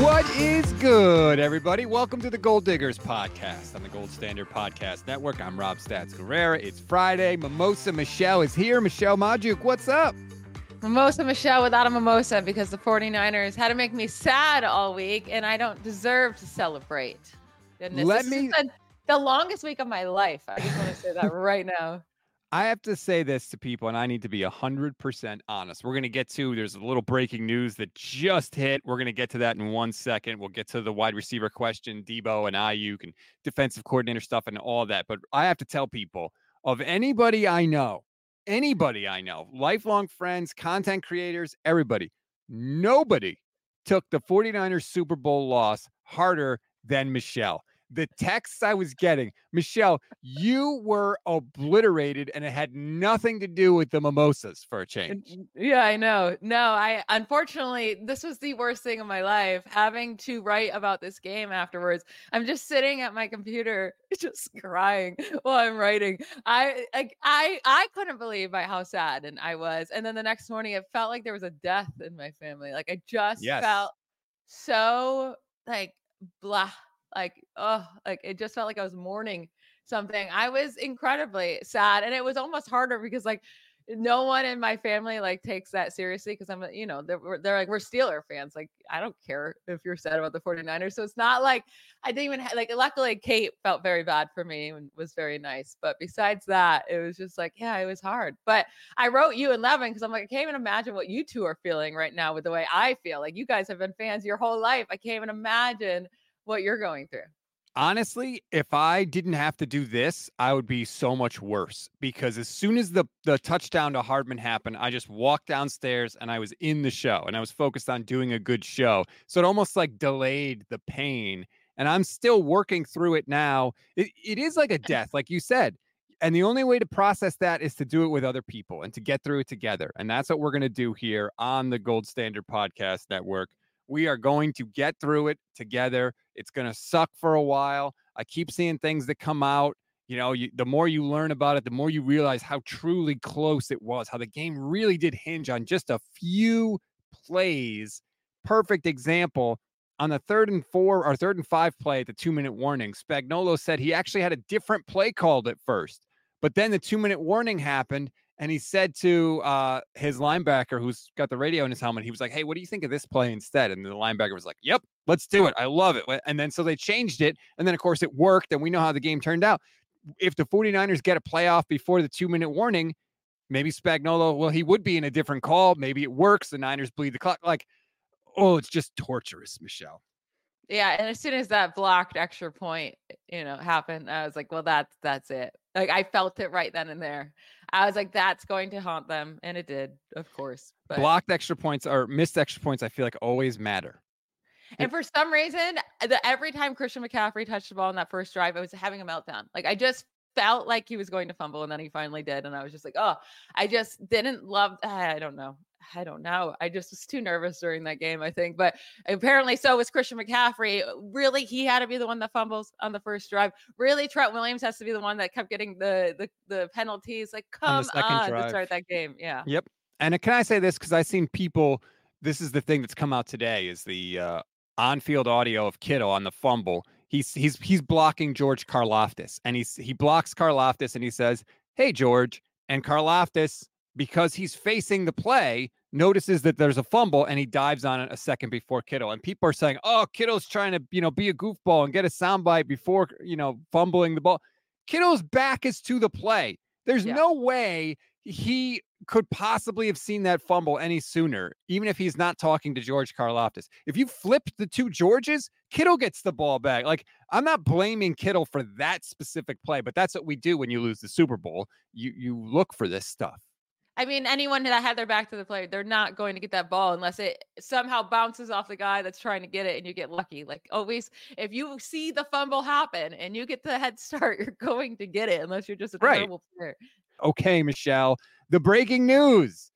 What is good, everybody? Welcome to the Gold Diggers podcast on the Gold Standard Podcast Network. I'm Rob Stats Guerrera. It's Friday. Mimosa Michelle is here. Michelle Magdziuk, what's up? Mimosa Michelle without a mimosa because the 49ers had to make me sad all week and I don't deserve to celebrate. Goodness, Let this me- is the longest week of my life. I just want to say that right now. I have to say this to people, and I need to be 100% honest. We're going to get to, there's a little breaking news that just hit. We're going to get to that in one second. We'll get to the wide receiver question, Deebo and Aiyuk, and defensive coordinator stuff, and all that. But I have to tell people of anybody I know, anybody I know, lifelong friends, content creators, everybody, nobody took the 49ers Super Bowl loss harder than Michelle. The texts I was getting, Michelle, you were obliterated and it had nothing to do with the mimosas for a change. Yeah, I know. No, I unfortunately this was the worst thing of my life having to write about this game afterwards. I'm just sitting at my computer just crying while I'm writing. I like I I couldn't believe by how sad and I was. And then the next morning it felt like there was a death in my family. Like I just Yes. felt so like blah like oh like it just felt like I was mourning something. I was incredibly sad and it was almost harder because like no one in my family like takes that seriously because I'm, you know, they're, they're like, we're Steeler fans. Like, I don't care if you're sad about the 49ers. So it's not like I didn't even ha- like, luckily, Kate felt very bad for me and was very nice. But besides that, it was just like, yeah, it was hard. But I wrote you and Levin because I'm like, I can't even imagine what you two are feeling right now with the way I feel. Like, you guys have been fans your whole life. I can't even imagine what you're going through. Honestly, if I didn't have to do this, I would be so much worse because as soon as the the touchdown to Hardman happened, I just walked downstairs and I was in the show and I was focused on doing a good show. So it almost like delayed the pain. And I'm still working through it now. It, it is like a death, like you said. And the only way to process that is to do it with other people and to get through it together. And that's what we're going to do here on the Gold Standard Podcast Network. We are going to get through it together. It's going to suck for a while. I keep seeing things that come out. You know, you, the more you learn about it, the more you realize how truly close it was, how the game really did hinge on just a few plays. Perfect example on the third and four or third and five play at the two minute warning. Spagnuolo said he actually had a different play called at first, but then the two minute warning happened and he said to uh, his linebacker who's got the radio in his helmet, he was like, Hey, what do you think of this play instead? And the linebacker was like, Yep, let's do it. I love it. And then so they changed it. And then, of course, it worked. And we know how the game turned out. If the 49ers get a playoff before the two minute warning, maybe Spagnuolo, well, he would be in a different call. Maybe it works. The Niners bleed the clock. Like, oh, it's just torturous, Michelle. Yeah, and as soon as that blocked extra point, you know, happened, I was like, well, that's that's it. Like I felt it right then and there. I was like, that's going to haunt them, and it did, of course. But Blocked extra points or missed extra points, I feel like always matter. and for some reason, the, every time Christian McCaffrey touched the ball in that first drive, I was having a meltdown. Like I just felt like he was going to fumble and then he finally did. And I was just like, oh, I just didn't love, ah, I don't know. I don't know. I just was too nervous during that game, I think. But apparently, so was Christian McCaffrey. Really, he had to be the one that fumbles on the first drive. Really, Trent Williams has to be the one that kept getting the the, the penalties. Like, come on, on to start that game. Yeah. Yep. And can I say this because I've seen people. This is the thing that's come out today: is the uh, on-field audio of Kittle on the fumble. He's he's he's blocking George Karlaftis, and he's he blocks Karlaftis, and he says, "Hey George," and Karlaftis because he's facing the play, notices that there's a fumble and he dives on it a second before Kittle. And people are saying, "Oh, Kittle's trying to, you know, be a goofball and get a soundbite before, you know, fumbling the ball." Kittle's back is to the play. There's yeah. no way he could possibly have seen that fumble any sooner, even if he's not talking to George Karlaftis. If you flip the two Georges, Kittle gets the ball back. Like, I'm not blaming Kittle for that specific play, but that's what we do when you lose the Super Bowl. You you look for this stuff. I mean, anyone that had their back to the play, they're not going to get that ball unless it somehow bounces off the guy that's trying to get it and you get lucky. Like always, if you see the fumble happen and you get the head start, you're going to get it unless you're just a right. terrible player. Okay, Michelle. The breaking news.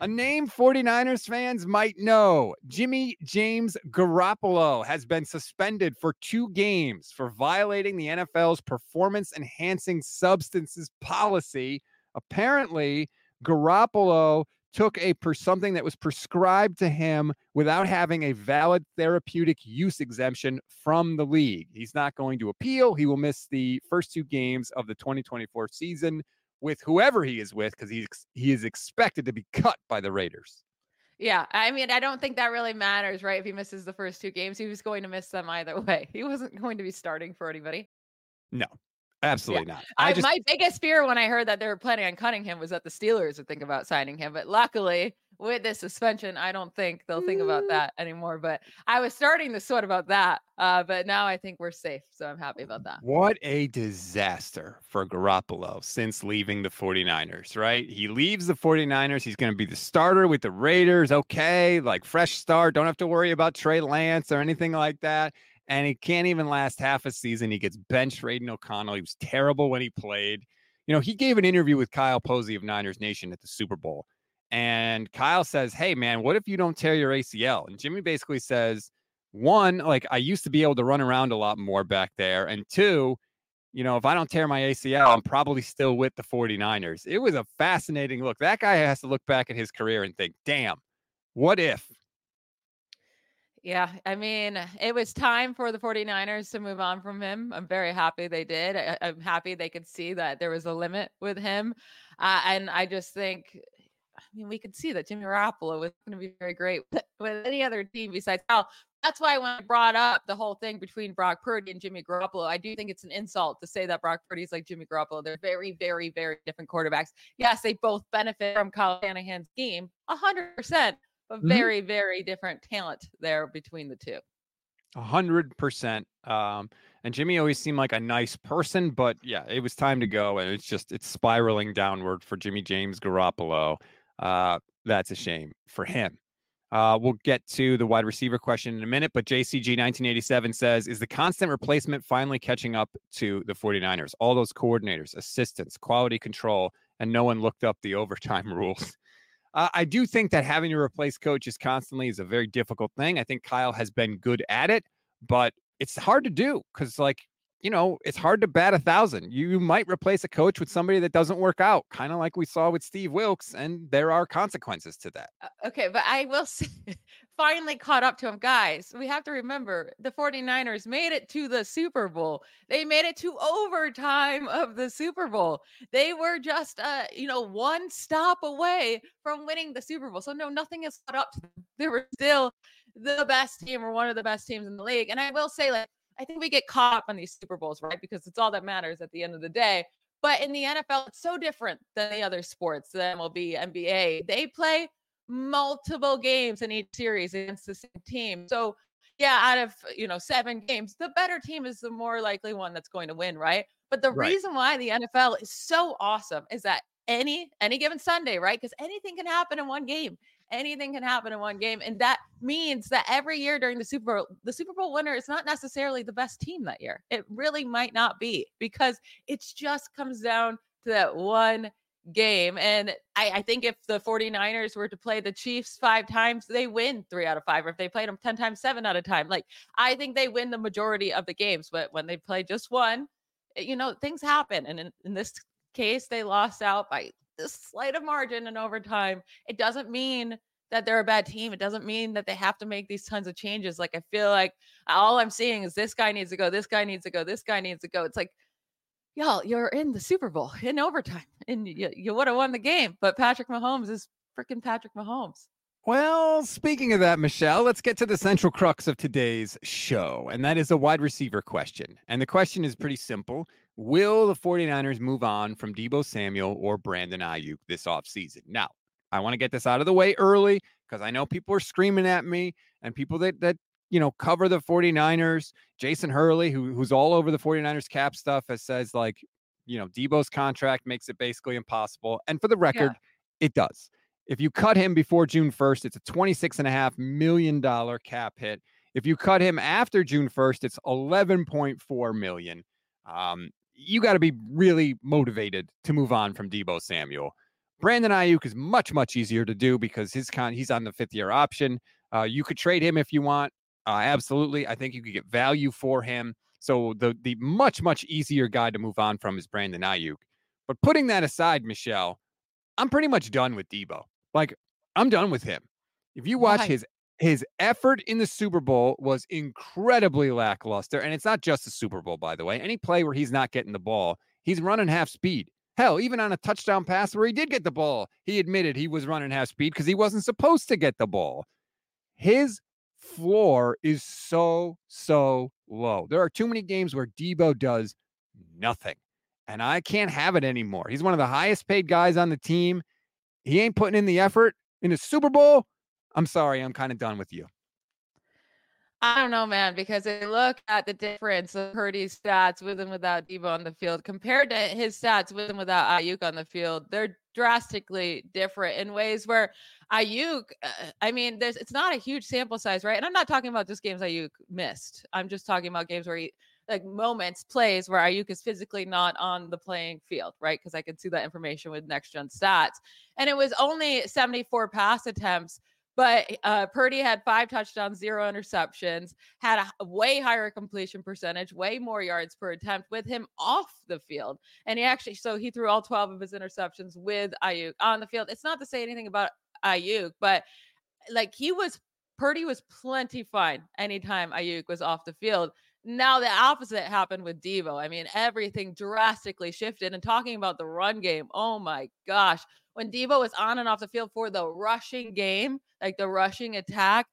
A name 49ers fans might know Jimmy James Garoppolo has been suspended for two games for violating the NFL's performance enhancing substances policy. Apparently, Garoppolo took a per something that was prescribed to him without having a valid therapeutic use exemption from the league. He's not going to appeal. He will miss the first two games of the 2024 season with whoever he is with because he's he is expected to be cut by the Raiders. Yeah, I mean, I don't think that really matters, right? If he misses the first two games, he was going to miss them either way. He wasn't going to be starting for anybody. No, Absolutely yeah. not. I, I just, my biggest fear when I heard that they were planning on cutting him was that the Steelers would think about signing him. But luckily, with this suspension, I don't think they'll think about mm. that anymore. But I was starting to sweat about that. Uh, but now I think we're safe. So I'm happy about that. What a disaster for Garoppolo since leaving the 49ers, right? He leaves the 49ers. He's going to be the starter with the Raiders. Okay. Like fresh start. Don't have to worry about Trey Lance or anything like that and he can't even last half a season. He gets benched. Aidan O'Connell. He was terrible when he played. You know, he gave an interview with Kyle Posey of Niners Nation at the Super Bowl. And Kyle says, Hey, man, what if you don't tear your ACL? And Jimmy basically says, One, like I used to be able to run around a lot more back there. And two, you know, if I don't tear my ACL, I'm probably still with the 49ers. It was a fascinating look. That guy has to look back at his career and think, damn, what if? Yeah, I mean, it was time for the 49ers to move on from him. I'm very happy they did. I, am happy they could see that there was a limit with him. Uh, and I just think, I mean, we could see that Jimmy Garoppolo was going to be very great with any other team besides Cal. That's why when I brought up the whole thing between Brock Purdy and Jimmy Garoppolo, I do think it's an insult to say that Brock Purdy is like Jimmy Garoppolo. They're very, very, very different quarterbacks. Yes, they both benefit from Kyle Shanahan's scheme, 100% a mm-hmm. very, very different talent there between the two. A hundred percent. Um, and Jimmy always seemed like a nice person, but yeah, it was time to go, and it's just it's spiraling downward for Jimmy James Garoppolo. Uh, that's a shame for him. Uh, we'll get to the wide receiver question in a minute, but JCG 1987 says, Is the constant replacement finally catching up to the 49ers? All those coordinators, assistants, quality control, and no one looked up the overtime rules. Uh, I do think that having to replace coaches constantly is a very difficult thing. I think Kyle has been good at it, but it's hard to do because, like, you know, it's hard to bat a thousand. You might replace a coach with somebody that doesn't work out, kind of like we saw with Steve Wilks, and there are consequences to that. Uh, okay, but I will say, finally caught up to him. Guys, we have to remember the 49ers made it to the Super Bowl. They made it to overtime of the Super Bowl. They were just uh, you know, one stop away from winning the Super Bowl. So no, nothing has caught up to them. They were still the best team or one of the best teams in the league. And I will say, like, I think we get caught up on these Super Bowls, right? Because it's all that matters at the end of the day. But in the NFL, it's so different than the other sports, the MLB, NBA. They play multiple games in each series against the same team. So, yeah, out of you know seven games, the better team is the more likely one that's going to win, right? But the right. reason why the NFL is so awesome is that any any given Sunday, right? Because anything can happen in one game anything can happen in one game. And that means that every year during the Super Bowl, the Super Bowl winner is not necessarily the best team that year. It really might not be because it just comes down to that one game. And I, I, think if the 49ers were to play the Chiefs five times, they win three out of five. Or if they played them 10 times, seven out of time. Like I think they win the majority of the games. But when they play just one, eh, you know, things happen. And in, in this case, they lost out by this slight of margin in overtime. It doesn't mean that they're a bad team. It doesn't mean that they have to make these tons of changes. Like I feel like all I'm seeing is this guy needs to go, this guy needs to go, this guy needs to go. It's like y'all, you're in the Super Bowl in overtime and you, you would have won the game. But Patrick Mahomes is freaking Patrick Mahomes. Well, speaking of that, Michelle, let's get to the central crux of today's show, and that is a wide receiver question. And the question is pretty simple Will the 49ers move on from Deebo Samuel or Brandon Aiyuk this offseason? Now, I want to get this out of the way early because I know people are screaming at me and people that, that you know, cover the 49ers. Jason Hurley, who, who's all over the 49ers cap stuff, has says like, you know, Deebo's contract makes it basically impossible. And for the record, yeah. it does. If you cut him before June 1st, it's a $26.5 million cap hit. If you cut him after June 1st, it's 11.4 million. Um, you got to be really motivated to move on from Deebo Samuel. Brandon Aiyuk is much, much easier to do because his con he's on the fifth year option. Uh, you could trade him if you want. Uh, absolutely. I think you could get value for him. So the the much much easier guy to move on from is Brandon Aiyuk. But putting that aside, Michelle, I'm pretty much done with Deebo. Like I'm done with him. If you watch Why? his his effort in the Super Bowl was incredibly lackluster, and it's not just the Super Bowl, by the way. Any play where he's not getting the ball, he's running half speed. Hell, even on a touchdown pass where he did get the ball, he admitted he was running half speed because he wasn't supposed to get the ball. His floor is so, so low. There are too many games where Deebo does nothing. And I can't have it anymore. He's one of the highest paid guys on the team. He ain't putting in the effort in the Super Bowl. I'm sorry, I'm kind of done with you. I don't know, man, because they look at the difference of Purdy's stats with and without Deebo on the field compared to his stats with and without Aiyuk on the field. They're drastically different in ways where Aiyuk, uh, I mean, there's it's not a huge sample size, right? And I'm not talking about just games Aiyuk missed. I'm just talking about games where he like moments, plays where Aiyuk is physically not on the playing field, right? Because I can see that information with next gen stats. And it was only 74 pass attempts but uh, Purdy had five touchdowns, zero interceptions, had a, way higher completion percentage, way more yards per attempt with him off the field. And he actually, so he threw all 12 of his interceptions with Aiyuk on the field. It's not to say anything about Aiyuk, but like he was, Purdy was plenty fine anytime Aiyuk was off the field. Now the opposite happened with Deebo. I mean, everything drastically shifted. And talking about the run game, oh my gosh, when Deebo was on and off the field for the rushing game, like the rushing attack,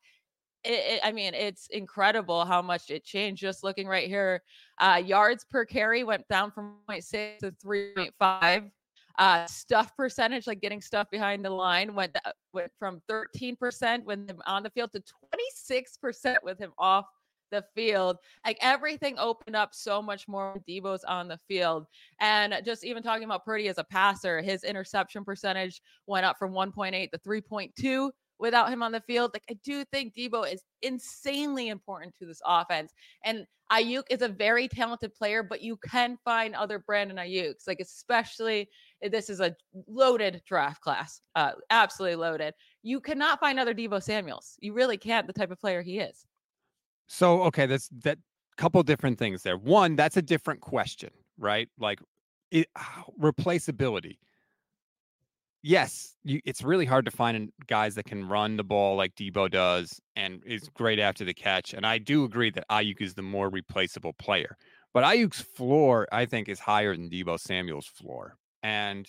it, it, I mean, it's incredible how much it changed. Just looking right here, uh, yards per carry went down from 0.6 to 3.5. Uh, stuff percentage, like getting stuff behind the line, went uh, went from 13% when him on the field to 26% with him off the field. Like everything opened up so much more. Deebo's on the field. And just even talking about Purdy as a passer, his interception percentage went up from 1.8 to 3.2 without him on the field. Like I do think Deebo is insanely important to this offense. And Aiyuk is a very talented player, but you can find other Brandon Aiyuks. like especially this is a loaded draft class, uh, absolutely loaded. You cannot find other Deebo Samuels. You really can't. The type of player he is. So okay, that's that couple different things there. One, that's a different question, right? Like it, ah, replaceability. Yes, you, it's really hard to find guys that can run the ball like Deebo does and is great after the catch. And I do agree that Aiyuk is the more replaceable player. But Aiyuk's floor, I think, is higher than Deebo Samuel's floor. And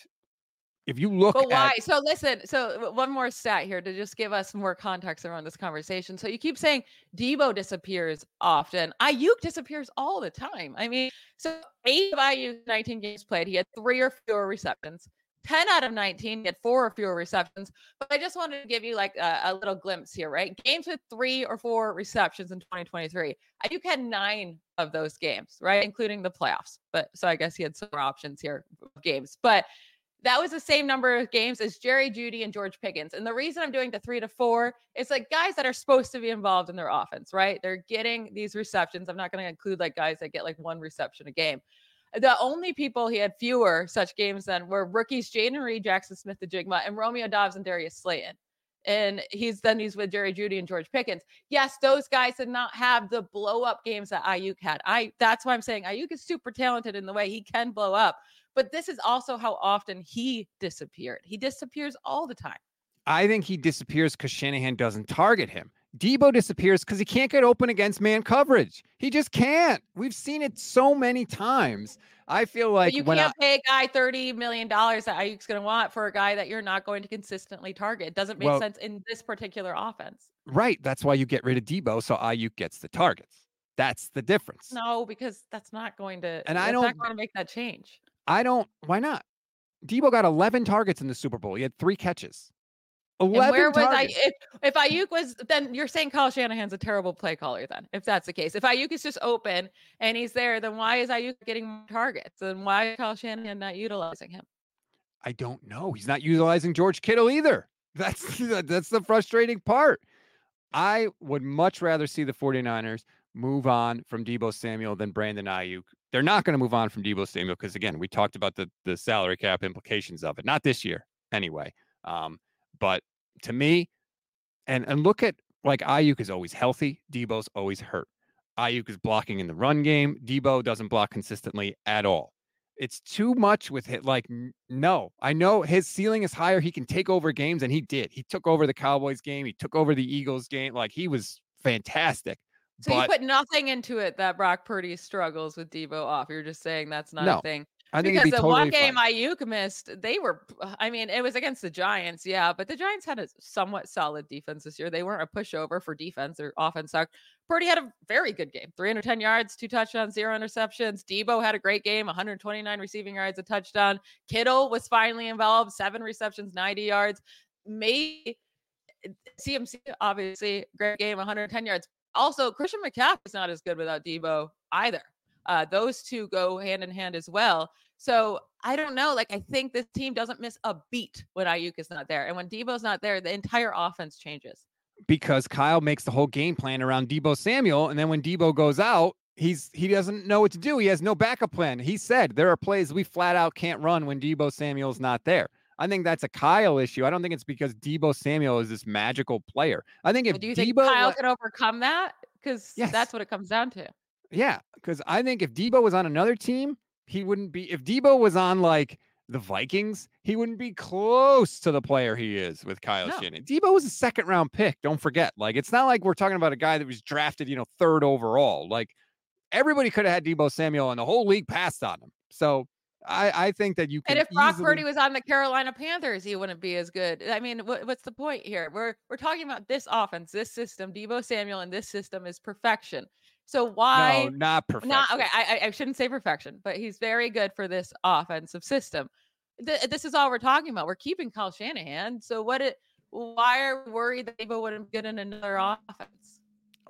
if you look but why? At, so listen so one more stat here to just give us more context around this conversation. So you keep saying Deebo disappears often. Aiyuk disappears all the time. I mean so eight of aiyuk 19 games played he had three or fewer receptions. 10 out of 19 he had four or fewer receptions. But i just wanted to give you like a, a little glimpse here right? Games with three or four receptions in 2023 aiyuk had nine of those games right? Including the playoffs but so i guess he had some options here games. But that was the same number of games as Jerry Jeudy and George Pickens. And the reason I'm doing the three to four is like guys that are supposed to be involved in their offense, right? They're getting these receptions. I'm not going to include like guys that get like one reception a game. The only people he had fewer such games than were rookies Jayden Reed, Jackson Smith-Njigba, and Romeo Doubs and Darius Slayton. And he's then he's with Jerry Jeudy and George Pickens. Yes, those guys did not have the blow up games that Aiyuk had. I that's why I'm saying Aiyuk is super talented in the way he can blow up. But this is also how often he disappeared. He disappears all the time. I think he disappears because Shanahan doesn't target him. Deebo disappears because he can't get open against man coverage. He just can't. We've seen it so many times. I feel like but you can't I, pay a guy thirty million dollars that Aiyuk's going to want for a guy that you're not going to consistently target. It doesn't make well, sense in this particular offense. Right. That's why you get rid of Deebo so Aiyuk gets the targets. That's the difference. No, because that's not going to. And I don't not going to make that change. I don't. Why not? Deebo got 11 targets in the Super Bowl. He had three catches. 11 and where was targets. I? If, if Aiyuk was, then you're saying Kyle Shanahan's a terrible play caller. Then, if that's the case, if Aiyuk is just open and he's there, then why is Aiyuk getting more targets? And why is Kyle Shanahan not utilizing him? I don't know. He's not utilizing George Kittle either. That's that's the frustrating part. I would much rather see the 49ers move on from Deebo Samuel than Brandon Aiyuk they're not going to move on from Deebo Samuel because again, we talked about the the salary cap implications of it. Not this year, anyway. Um, but to me, and and look at like Aiyuk is always healthy. Deebo's always hurt. Aiyuk is blocking in the run game. Deebo doesn't block consistently at all. It's too much with it. Like, no, I know his ceiling is higher. He can take over games, and he did. He took over the Cowboys game. He took over the Eagles game. Like, he was fantastic. So but, you put nothing into it that Brock Purdy struggles with Deebo off. You're just saying that's not no, a thing. I think because be the totally one game. Aiyuk missed, they were. I mean, it was against the Giants, yeah, but the Giants had a somewhat solid defense this year. They weren't a pushover for defense. Their offense sucked. Purdy had a very good game, 310 yards, two touchdowns, zero interceptions. Deebo had a great game, 129 receiving yards, a touchdown. Kittle was finally involved, seven receptions, 90 yards. Maybe eh, CMC, obviously, great game, 110 yards. Also, Christian McCaffrey is not as good without Deebo either. Uh, those two go hand in hand as well. So I don't know. Like I think this team doesn't miss a beat when Aiyuk is not there, and when Deebo's not there, the entire offense changes. Because Kyle makes the whole game plan around Deebo Samuel, and then when Deebo goes out, he's he doesn't know what to do. He has no backup plan. He said there are plays we flat out can't run when Deebo Samuel's not there. I think that's a Kyle issue. I don't think it's because Deebo Samuel is this magical player. I think if do you Deebo think Kyle le- can overcome that? Because yes. that's what it comes down to. Yeah, because I think if Deebo was on another team, he wouldn't be. If Deebo was on like the Vikings, he wouldn't be close to the player he is with Kyle no. Shanahan. Deebo was a second round pick. Don't forget. Like it's not like we're talking about a guy that was drafted, you know, third overall. Like everybody could have had Deebo Samuel, and the whole league passed on him. So I, I think that you can. And if Brock easily... Purdy was on the Carolina Panthers, he wouldn't be as good. I mean, what, what's the point here? We're we're talking about this offense, this system. Deebo Samuel and this system is perfection. So why? No, not perfection. Not okay. I I shouldn't say perfection, but he's very good for this offensive system. Th- this is all we're talking about. We're keeping Kyle Shanahan. So what? It why are we worried that Deebo wouldn't get in another offense?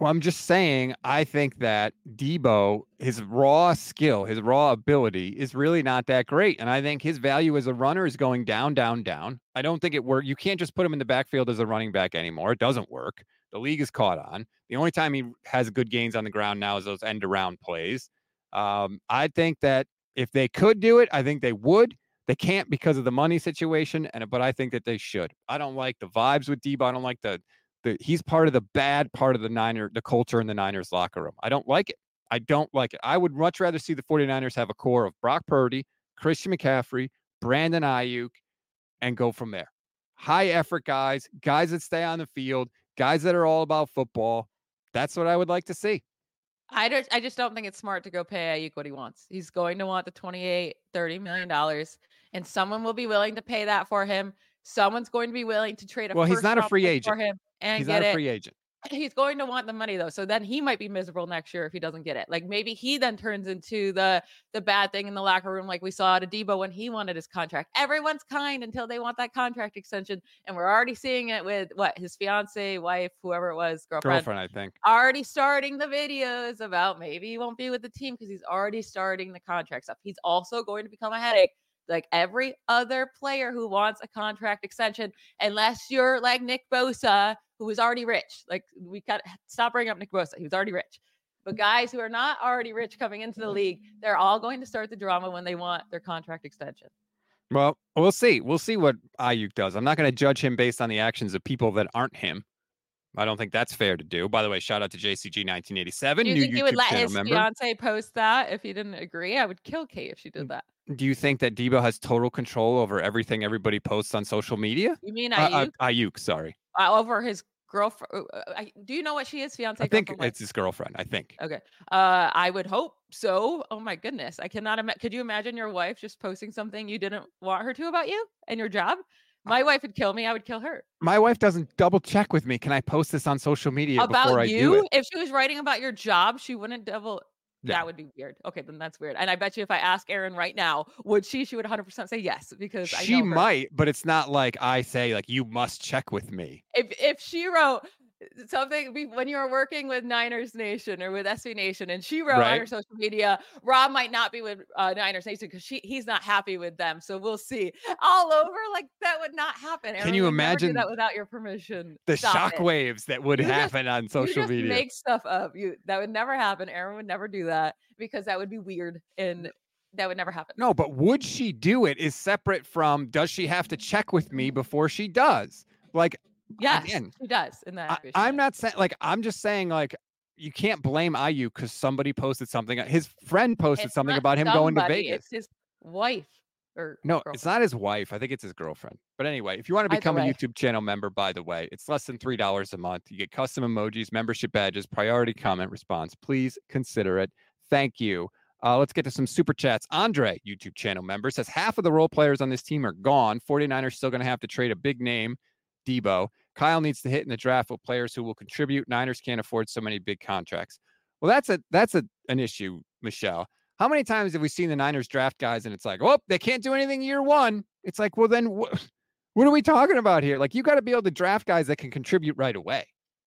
Well, I'm just saying, I think that Deebo, his raw skill, his raw ability is really not that great. And I think his value as a runner is going down, down, down. I don't think it works. You can't just put him in the backfield as a running back anymore. It doesn't work. The league is caught on. The only time he has good gains on the ground now is those end around plays. Um, I think that if they could do it, I think they would. They can't because of the money situation, and but I think that they should. I don't like the vibes with Deebo. I don't like the the, he's part of the bad part of the Niner, the culture in the Niners locker room. I don't like it. I don't like it. I would much rather see the 49ers have a core of Brock Purdy, Christian McCaffrey, Brandon Aiyuk, and go from there. High effort guys, guys that stay on the field, guys that are all about football. That's what I would like to see. I don't I just don't think it's smart to go pay Aiyuk what he wants. He's going to want the 28, 30 million dollars and someone will be willing to pay that for him. Someone's going to be willing to trade a Well, he's not a free agent for him and he's get not a it. free agent. He's going to want the money though, so then he might be miserable next year if he doesn't get it. Like maybe he then turns into the the bad thing in the locker room, like we saw at Deebo when he wanted his contract. Everyone's kind until they want that contract extension, and we're already seeing it with what his fiance, wife, whoever it was, girlfriend, girlfriend, I think, already starting the videos about maybe he won't be with the team because he's already starting the contract stuff. He's also going to become a headache like every other player who wants a contract extension, unless you're like Nick Bosa, who is already rich. Like we got stop bringing up Nick Bosa. He was already rich. But mm-hmm. guys who are not already rich coming into the league, they're all going to start the drama when they want their contract extension. Well, we'll see. We'll see what Aiyuk does. I'm not going to judge him based on the actions of people that aren't him. I don't think that's fair to do. By the way, shout out to JCG 1987. Do you think YouTube he would let his member. fiance post that if he didn't agree? I would kill Kate if she did mm. that. Do you think that Deebo has total control over everything everybody posts on social media? You mean Uh, Aiyuk uh, Aiyuk, sorry. uh, over his girlfriend? do you know what she is? Fiance? I think it's his girlfriend. I think. Okay. Uh, I would hope so. Oh my goodness. I cannot imagine. Could you imagine your wife just posting something you didn't want her to about you and your job? My wife would kill me. I would kill her. My wife doesn't double check with me. Can I post this on social media about before I do you? it? If she was writing about your job, she wouldn't double. No. That would be weird. Okay, then that's weird. And I bet you if I ask Erin right now, would she? She would 100% say yes because I She might, but it's not like I say like you must check with me. if if she wrote something when you were working with Niners Nation or with SB Nation, and she wrote on her social media, Rob might not be with uh, Niners Nation because she he's not happy with them. So we'll see. All over, like that would not happen. Erin you would never do imagine that without your permission? The shockwaves that would You just- happen on You social just media. make stuff up. You that would never happen. Erin would never do that because that would be weird and that would never happen. No, but would she do it is separate from does she have to check with me before she does? Like Yes, again, she does in that. I, I'm not saying like I'm just saying like you can't blame Aiyuk because somebody posted something. His friend posted It's something about him going to Vegas. It's his wife or No, it's not his wife. I think it's his girlfriend. But anyway, if you want to become a. YouTube channel member, by the way, it's less than three dollars a month. You get custom emojis, membership badges, priority comment response. Please consider it. Thank you. Uh, let's get to some super chats. Andre, YouTube channel member, says half of the role players on this team are gone. 49ers still going to have to trade a big name, Deebo. Kyle needs to hit in the draft with players who will contribute. Niners can't afford so many big contracts. Well, that's a that's a an issue, Michelle. How many times have we seen the Niners draft guys and it's like, oh, they can't do anything year one? It's like, well, then wh- what are we talking about here? Like, you got to be able to draft guys that can contribute right away.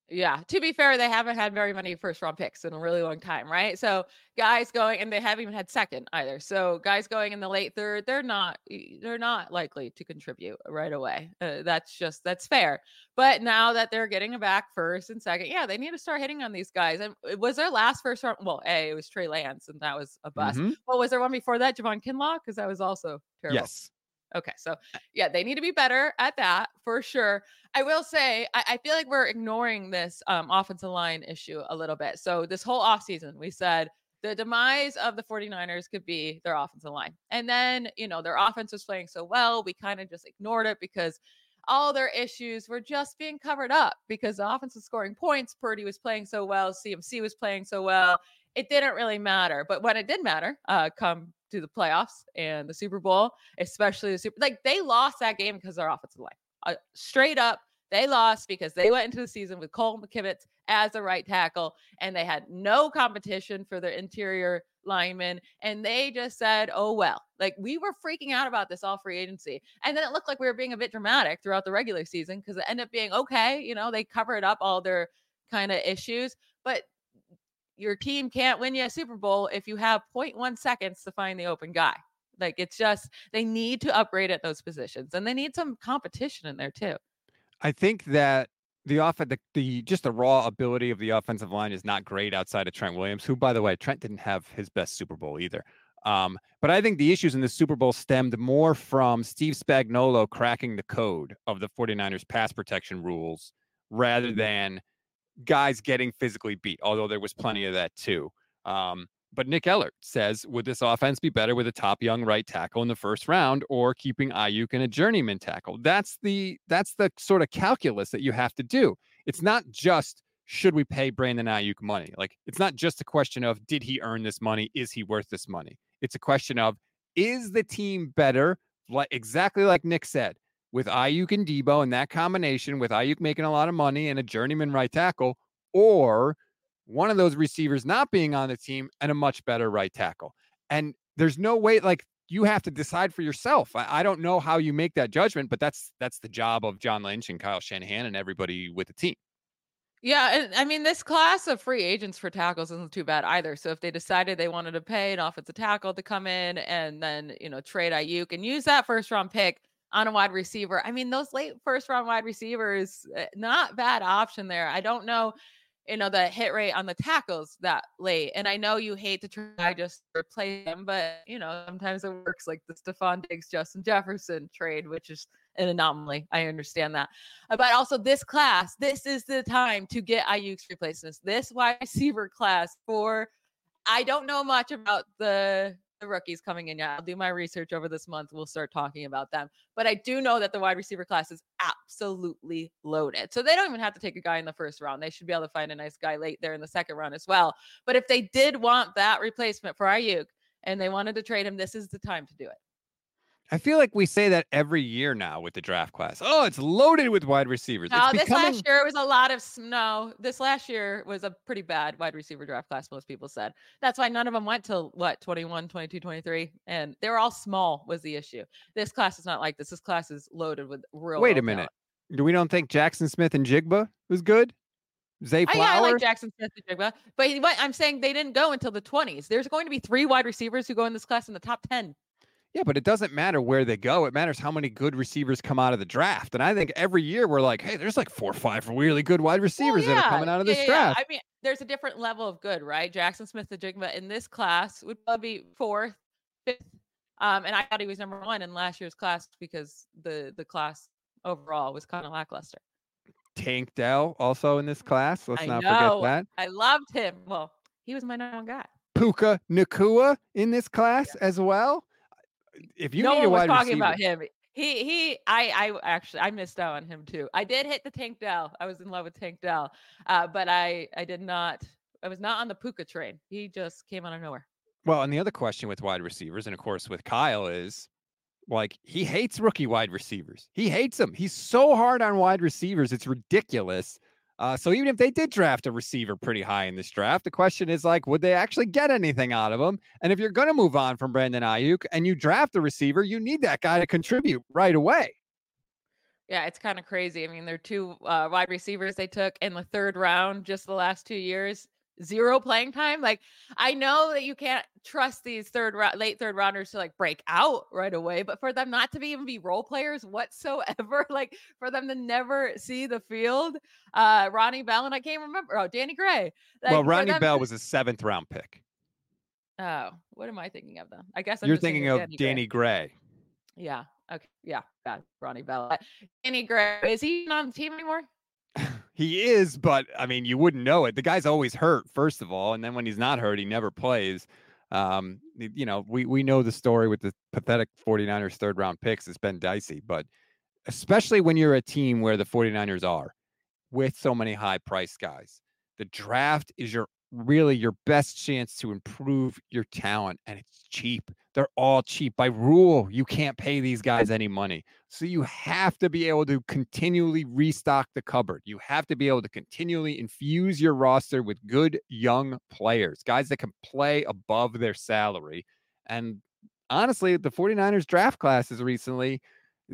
Yeah. To be fair, they haven't had very many first round picks in a really long time, right? So guys going and they haven't even had second either. So guys going in the late third, they're not they're not likely to contribute right away. Uh, that's just that's fair. But now that they're getting a back first and second, yeah, they need to start hitting on these guys. And it was their last first round? Well, a it was Trey Lance, and that was a bust. Mhm. Well, was there one before that, Javon Kinlaw? Because that was also terrible. Yes. Okay, so yeah, they need to be better at that for sure. I will say, I, I feel like we're ignoring this um, offensive line issue a little bit. So this whole offseason, we said the demise of the 49ers could be their offensive line. And then, you know, their offense was playing so well, we kind of just ignored it because all their issues were just being covered up because the offense was scoring points. Purdy was playing so well, CMC was playing so well. It didn't really matter. But when it did matter, uh, come to the playoffs and the Super Bowl, especially the Super, like they lost that game because their offensive line. Uh, straight up, they lost because they went into the season with Cole McKivitz as the right tackle, and they had no competition for their interior linemen. And they just said, oh, well, like we were freaking out about this all free agency. And then it looked like we were being a bit dramatic throughout the regular season because it ended up being okay. You know, they covered up all their kind of issues, but your team can't win you a Super Bowl if you have 0.1 seconds to find the open guy. Like it's just they need to upgrade at those positions and they need some competition in there too. I think that the off the, the just the raw ability of the offensive line is not great outside of Trent Williams, who, by the way, Trent didn't have his best Super Bowl either. Um, but I think the issues in the Super Bowl stemmed more from Steve Spagnuolo cracking the code of the 49ers pass protection rules rather than guys getting physically beat, although there was plenty of that too. Um, but Nick Ellert says, would this offense be better with a top young right tackle in the first round or keeping Aiyuk in a journeyman tackle? That's the that's the sort of calculus that you have to do. It's not just should we pay Brandon Aiyuk money? Like it's not just a question of did he earn this money? Is he worth this money? It's a question of is the team better? Like exactly like Nick said, with Aiyuk and Deebo and that combination with Aiyuk making a lot of money and a journeyman right tackle, or one of those receivers not being on the team and a much better right tackle. And there's no way like you have to decide for yourself. I, I don't know how you make that judgment, but that's that's the job of John Lynch and Kyle Shanahan and everybody with the team. Yeah, and I mean this class of free agents for tackles isn't too bad either. So if they decided they wanted to pay an offensive tackle to come in and then you know trade Aiyuk and use that first round pick on a wide receiver, I mean those late first round wide receivers, eh, not bad option there. I don't know you know, the hit rate on the tackles that late. And I know you hate to try just replace them, but you know, sometimes it works like the Stefon Diggs, Justin Jefferson trade, which is an anomaly. I understand that. Uh, but also this class, this is the time to get Aiyuk's replacements. This wide receiver class for I don't know much about the the rookies coming in yet. I'll do my research over this month. We'll start talking about them. But I do know that the wide receiver class is absolutely loaded. So they don't even have to take a guy in the first round. They should be able to find a nice guy late there in the second round as well. But if they did want that replacement for Aiyuk and they wanted to trade him, this is the time to do it. I feel like we say that every year now with the draft class. Oh, it's loaded with wide receivers. No, it's this last year it was a lot of snow. This last year was a pretty bad wide receiver draft class. Most people said that's why none of them went till what 21, 22, 23, and they were all small. Was the issue? This class is not like this. This class is loaded with real. Wait a minute. Talent. Do we don't think Jackson Smith-Njigba was good? Zay Flowers. yeah, I like Jackson Smith-Njigba, but what I'm saying they didn't go until the 20s. There's going to be three wide receivers who go in this class in the top 10. Yeah, but it doesn't matter where they go. It matters how many good receivers come out of the draft. And I think every year we're like, hey, there's like four or five really good wide receivers well, yeah. that are coming out of this yeah, draft. Yeah. I mean, there's a different level of good, right? Jackson Smith-Njigba in this class would probably be fourth, fifth. Um, and I thought he was number one in last year's class because the the class overall was kind of lackluster. Tank Dell also in this class. Let's I not know. forget that. I loved him. Well, he was my number one guy. Puka Nacua in this class as well if you no need one a wide was talking receiver, about him. He he I I actually I missed out on him too. I did hit the Tank Dell. I was in love with Tank Dell. Uh, but I I did not I was not on the Puka train. He just came out of nowhere. Well, and the other question with wide receivers, and of course with Kyle, is like he hates rookie wide receivers. He hates them. He's so hard on wide receivers. It's ridiculous. Uh, so even if they did draft a receiver pretty high in this draft, the question is like, would they actually get anything out of him? And if you're going to move on from Brandon Aiyuk and you draft a receiver, you need that guy to contribute right away. Yeah, it's kind of crazy. I mean, they're two uh, wide receivers they took in the third round just the last two years zero playing time. Like I know that you can't trust these third late third rounders to like break out right away, but for them not to be even be role players whatsoever, like for them to never see the field, uh Ronnie Bell and I can't remember. Oh, Danny Gray. Like, well, Ronnie Bell to, was a seventh round pick. Oh, what am I thinking of then? I guess I'm you're thinking, thinking, of Danny, Danny Gray. Gray. Yeah. Okay. Yeah. God, Ronnie Bell. Danny Gray. Is he on the team anymore? He is, but I mean, you wouldn't know it. The guy's always hurt, first of all, and then when he's not hurt, he never plays. Um, you know, we we know the story with the pathetic 49ers third round picks. It's been dicey, but especially when you're a team where the 49ers are with so many high price guys. The draft is your really your best chance to improve your talent and it's cheap. They're all cheap by rule. You can't pay these guys any money. So you have to be able to continually restock the cupboard. You have to be able to continually infuse your roster with good young players, guys that can play above their salary. And honestly, the 49ers draft classes recently,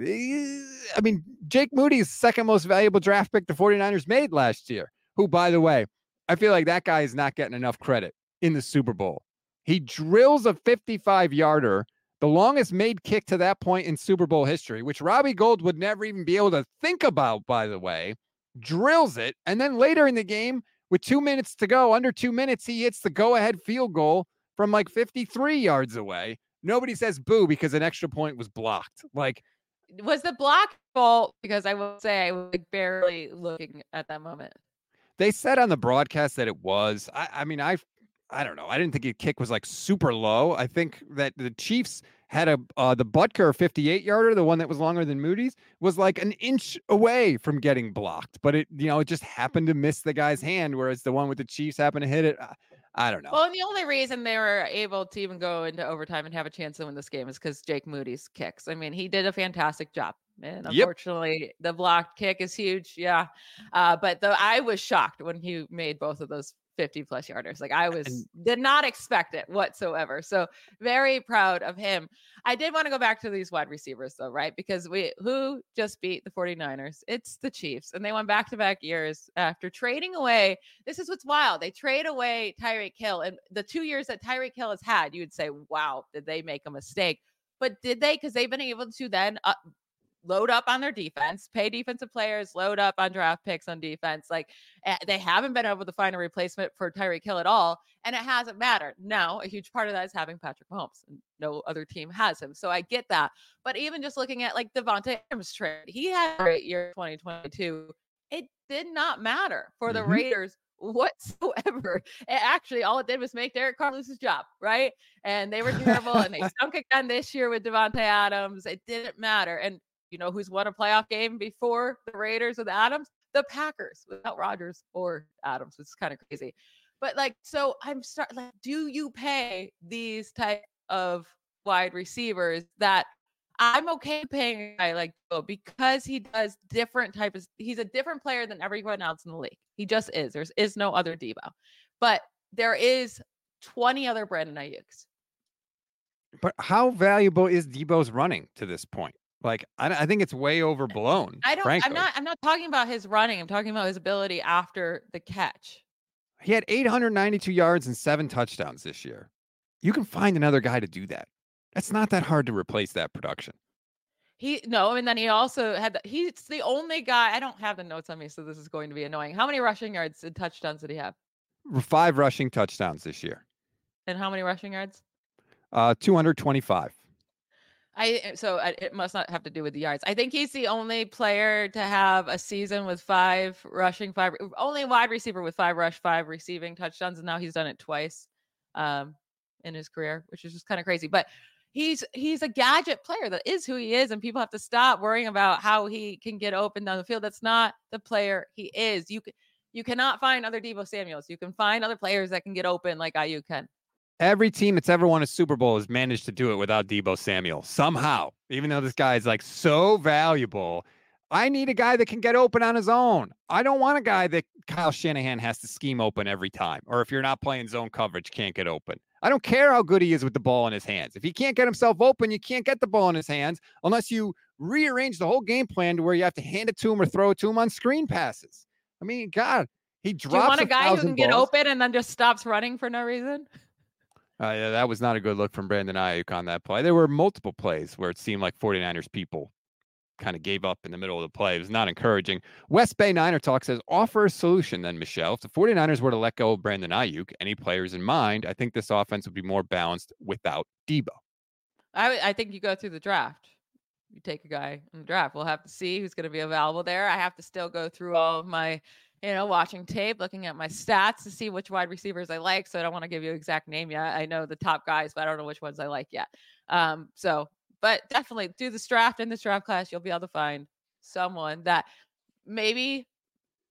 eh, I mean, Jake Moody's second most valuable draft pick the 49ers made last year, who, by the way, I feel like that guy is not getting enough credit in the Super Bowl. He drills a 55 yarder, the longest made kick to that point in Super Bowl history, which Robbie Gould would never even be able to think about, by the way. Drills it. And then later in the game, with two minutes to go, under two minutes, he hits the go ahead field goal from like 53 yards away. Nobody says boo because an extra point was blocked. Like, was the block fault? Because I will say I was barely looking at that moment. They said on the broadcast that it was. I, I mean, I I don't know. I didn't think the kick was like super low. I think that the Chiefs had a uh, the Butker 58 yarder, the one that was longer than Moody's, was like an inch away from getting blocked, but it you know it just happened to miss the guy's hand, whereas the one with the Chiefs happened to hit it. I, I don't know. Well, and the only reason they were able to even go into overtime and have a chance to win this game is because Jake Moody's kicks. I mean, he did a fantastic job. And unfortunately, yep. the blocked kick is huge. Yeah. Uh, but the, I was shocked when he made both of those 50 plus yarders. Like I was and, did not expect it whatsoever. So very proud of him. I did want to go back to these wide receivers though, right? Because we who just beat the 49ers? It's the Chiefs. And they went back to back years after trading away. This is what's wild. They trade away Tyreek Hill. And the two years that Tyreek Hill has had, you would say, wow, did they make a mistake? But did they? Because they've been able to then uh, load up on their defense, pay defensive players, load up on draft picks on defense. Like eh, they haven't been able to find a replacement for Tyreek Hill at all, and it hasn't mattered. Now, a huge part of that is having Patrick Mahomes, and no other team has him. So I get that. But even just looking at like Davante Adams trade, he had a great year 2022. It did not matter for the mm-hmm. Raiders whatsoever. It actually, all it did was make Derek Carr lose his job, right? And they were terrible, and they stunk again this year with Davante Adams. It didn't matter. And you know who's won a playoff game before the Raiders with Adams? The Packers without Rodgers or Adams, is kind of crazy. But like, so I'm start like, do you pay these type of wide receivers that I'm okay paying a guy like Joe because he does different type of he's a different player than everyone else in the league. He just is. There's is no other Deebo. But there is 20 other Brandon Aiyuk's. But how valuable is Deebo's running to this point? Like I, I think it's way overblown. I don't. Frankly. I'm not. I'm not talking about his running. I'm talking about his ability after the catch. He had 892 yards and seven touchdowns this year. You can find another guy to do that. It's not that hard to replace that production. He no, and then he also had the, he's the only guy. I don't have the notes on me, so this is going to be annoying. How many rushing yards and touchdowns did he have? Five rushing touchdowns this year. And how many rushing yards? Uh, 225. I eh, so it must not have to do with the yards. I think he's the only player to have a season with five rushing, five only wide receiver with five rush, five receiving touchdowns, and now he's done it twice um, in his career, which is just kind of crazy. But he's he's a gadget player that is who he is, and people have to stop worrying about how he can get open down the field. That's not the player he is. You you cannot find other Deebo Samuels. You can find other players that can get open like Aiyuk can. Every team that's ever won a Super Bowl has managed to do it without Deebo Samuel somehow. Even though this guy is like so valuable, I need a guy that can get open on his own. I don't want a guy that Kyle Shanahan has to scheme open every time, or if you're not playing zone coverage, can't get open. I don't care how good he is with the ball in his hands. If he can't get himself open, you can't get the ball in his hands unless you rearrange the whole game plan to where you have to hand it to him or throw it to him on screen passes. I mean, God, he drops. Do you want a, a guy who can balls. get open and then just stops running for no reason? Uh, that was not a good look from Brandon Aiyuk on that play. There were multiple plays where it seemed like 49ers people kind of gave up in the middle of the play. It was not encouraging. West Bay Niner Talk says, offer a solution then, Michelle. If the 49ers were to let go of Brandon Aiyuk, any players in mind, I think this offense would be more balanced without Deebo. I, I think you go through the draft. You take a guy in the draft. We'll have to see who's going to be available there. I have to still go through all of my you know, watching tape, looking at my stats to see which wide receivers I like. So I don't want to give you exact name yet. I know the top guys, but I don't know which ones I like yet. Um, so, but definitely do this draft in this draft class. You'll be able to find someone that maybe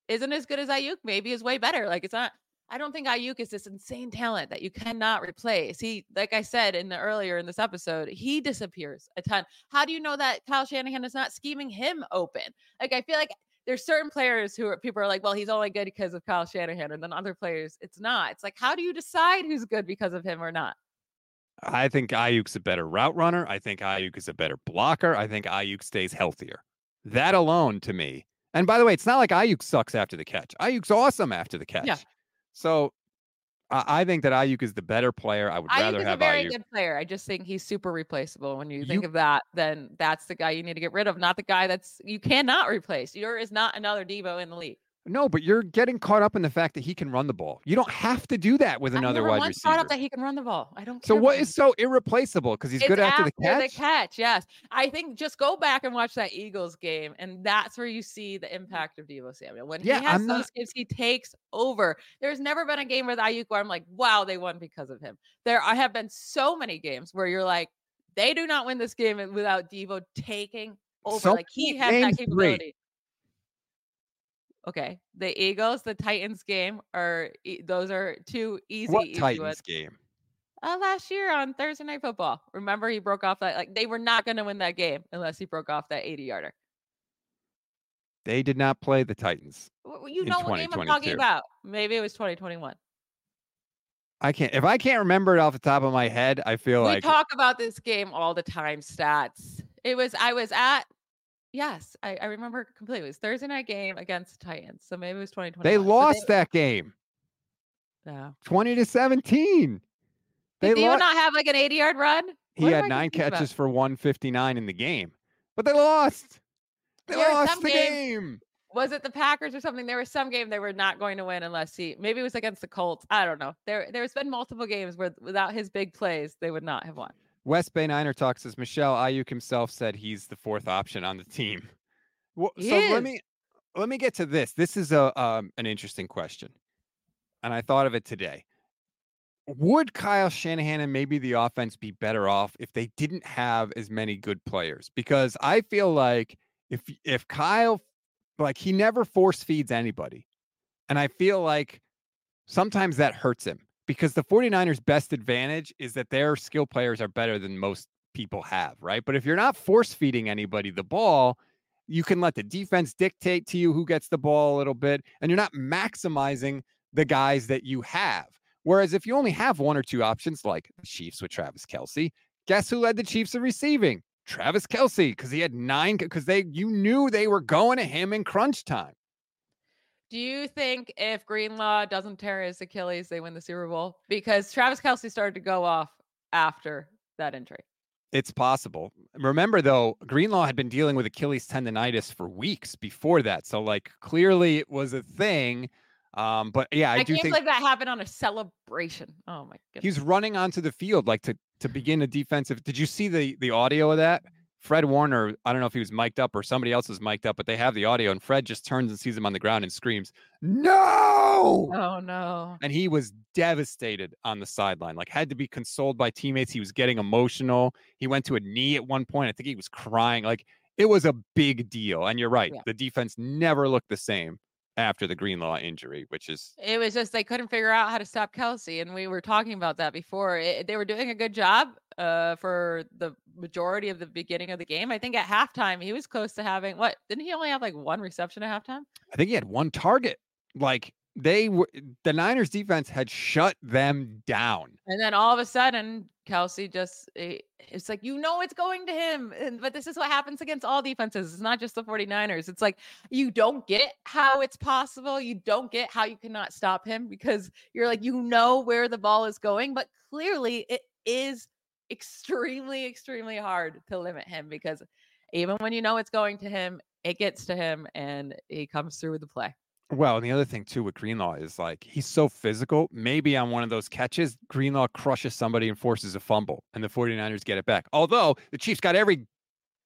isn't as good as Aiyuk, maybe is way better. Like it's not. I don't think Aiyuk is this insane talent that you cannot replace. He, like I said in the earlier in this episode, he disappears a ton. How do you know that Kyle Shanahan is not scheming him open? Like I feel like there's certain players who are, people are like, well, he's only good because of Kyle Shanahan, and then other players, it's not. It's like, how do you decide who's good because of him or not? I think Aiyuk's a better route runner. I think Aiyuk is a better blocker. I think Aiyuk stays healthier. That alone, to me. And by the way, it's not like Aiyuk sucks after the catch. Aiyuk's awesome after the catch. Yeah. So I, think that Aiyuk is the better player. I would Aiyuk rather is have a very Aiyuk. good player. I just think he's super replaceable. When you, you think of that, then that's the guy you need to get rid of, not the guy that's you cannot replace. There is not another Deebo in the league. No, but you're getting caught up in the fact that he can run the ball. You don't have to do that with another wide once receiver. Caught up that he can run the ball. I don't. So what is so irreplaceable? Because he's it's good after, after the catch. The catch, yes. I think just go back and watch that Eagles game, and that's where you see the impact of Deebo Samuel. When yeah, he has I'm those not... he takes over. There's never been a game with Aiyuk where I'm like, wow, they won because of him. There I have been so many games where you're like, they do not win this game without Deebo taking over. So like he has that capability. Three Okay, the Eagles, the Titans game are those are two easy. What easy Titans ones. game? Uh, last year on Thursday Night Football. Remember, he broke off that like they were not going to win that game unless he broke off that 80 yarder. They did not play the Titans. You know what game I'm talking about? Maybe it was 2021. I can't if I can't remember it off the top of my head, I feel we like we talk about this game all the time. Stats. It was I was at. Yes, I, I remember completely. It was Thursday night game against the Titans. So maybe it was 2020. they lost that game Yeah. 20 to 17. They Did lost. not have like an 80 yard run? He What had nine confused about? catches for 159 in the game, but they lost. They There lost the game- game. Was it the Packers or something? There was some game they were not going to win unless he maybe it was against the Colts. I don't know. There there's been multiple games where without his big plays, they would not have won. West Bay Niner Talk says Michelle Aiyuk himself said he's the fourth option on the team. Well, so let me let me get to this. This is a um, an interesting question, and I thought of it today. Would Kyle Shanahan and maybe the offense be better off if they didn't have as many good players? Because I feel like if if Kyle like he never force feeds anybody. And I feel like sometimes that hurts him because the 49ers best advantage is that their skill players are better than most people have, right? But if you're not force feeding anybody the ball, you can let the defense dictate to you who gets the ball a little bit and you're not maximizing the guys that you have. Whereas if you only have one or two options like the Chiefs with Travis Kelce, guess who led the Chiefs in receiving? Travis Kelce, because he had nine, because they you knew they were going to him in crunch time. Do you think if Greenlaw doesn't tear his Achilles, they win the Super Bowl? Because Travis Kelce started to go off after that injury. It's possible. Remember, though, Greenlaw had been dealing with Achilles tendonitis for weeks before that. So, like, clearly it was a thing. Um, but yeah, I, I, do think believe that happened on a celebration. Oh my goodness. he's running onto the field like to to begin a defensive. Did you see the the audio of that? Fred Warner, I don't know if he was mic'd up or somebody else was mic'd up, but they have the audio, and Fred just turns and sees him on the ground and screams, "No!" Oh no. and he was devastated on the sideline like had to be consoled by teammates he was getting emotional he went to a knee at one point i think he was crying like it was a big deal and you're right Yeah. the defense never looked the same after the greenlaw injury which is It was just they couldn't figure out how to stop Kelce, and we were talking about that before. It, they were doing a good job uh, for the majority of the beginning of the game. I think at halftime he was close to having what? Didn't he only have like one reception at halftime? i think he had one target like they were the niners defense had shut them down And then all of a sudden, Kelce just eh, it's like you know it's going to him. And, but this is what happens against all defenses. It's not just the 49ers. It's like you don't get how it's possible. You don't get how you cannot stop him because you're like you know where the ball is going, but clearly it is extremely extremely hard to limit him because even when you know it's going to him, it gets to him and he comes through with the play. Well, and the other thing too with Greenlaw is like he's so physical. Maybe on one of those catches, Greenlaw crushes somebody and forces a fumble, and the 49ers get it back. Although the Chiefs got every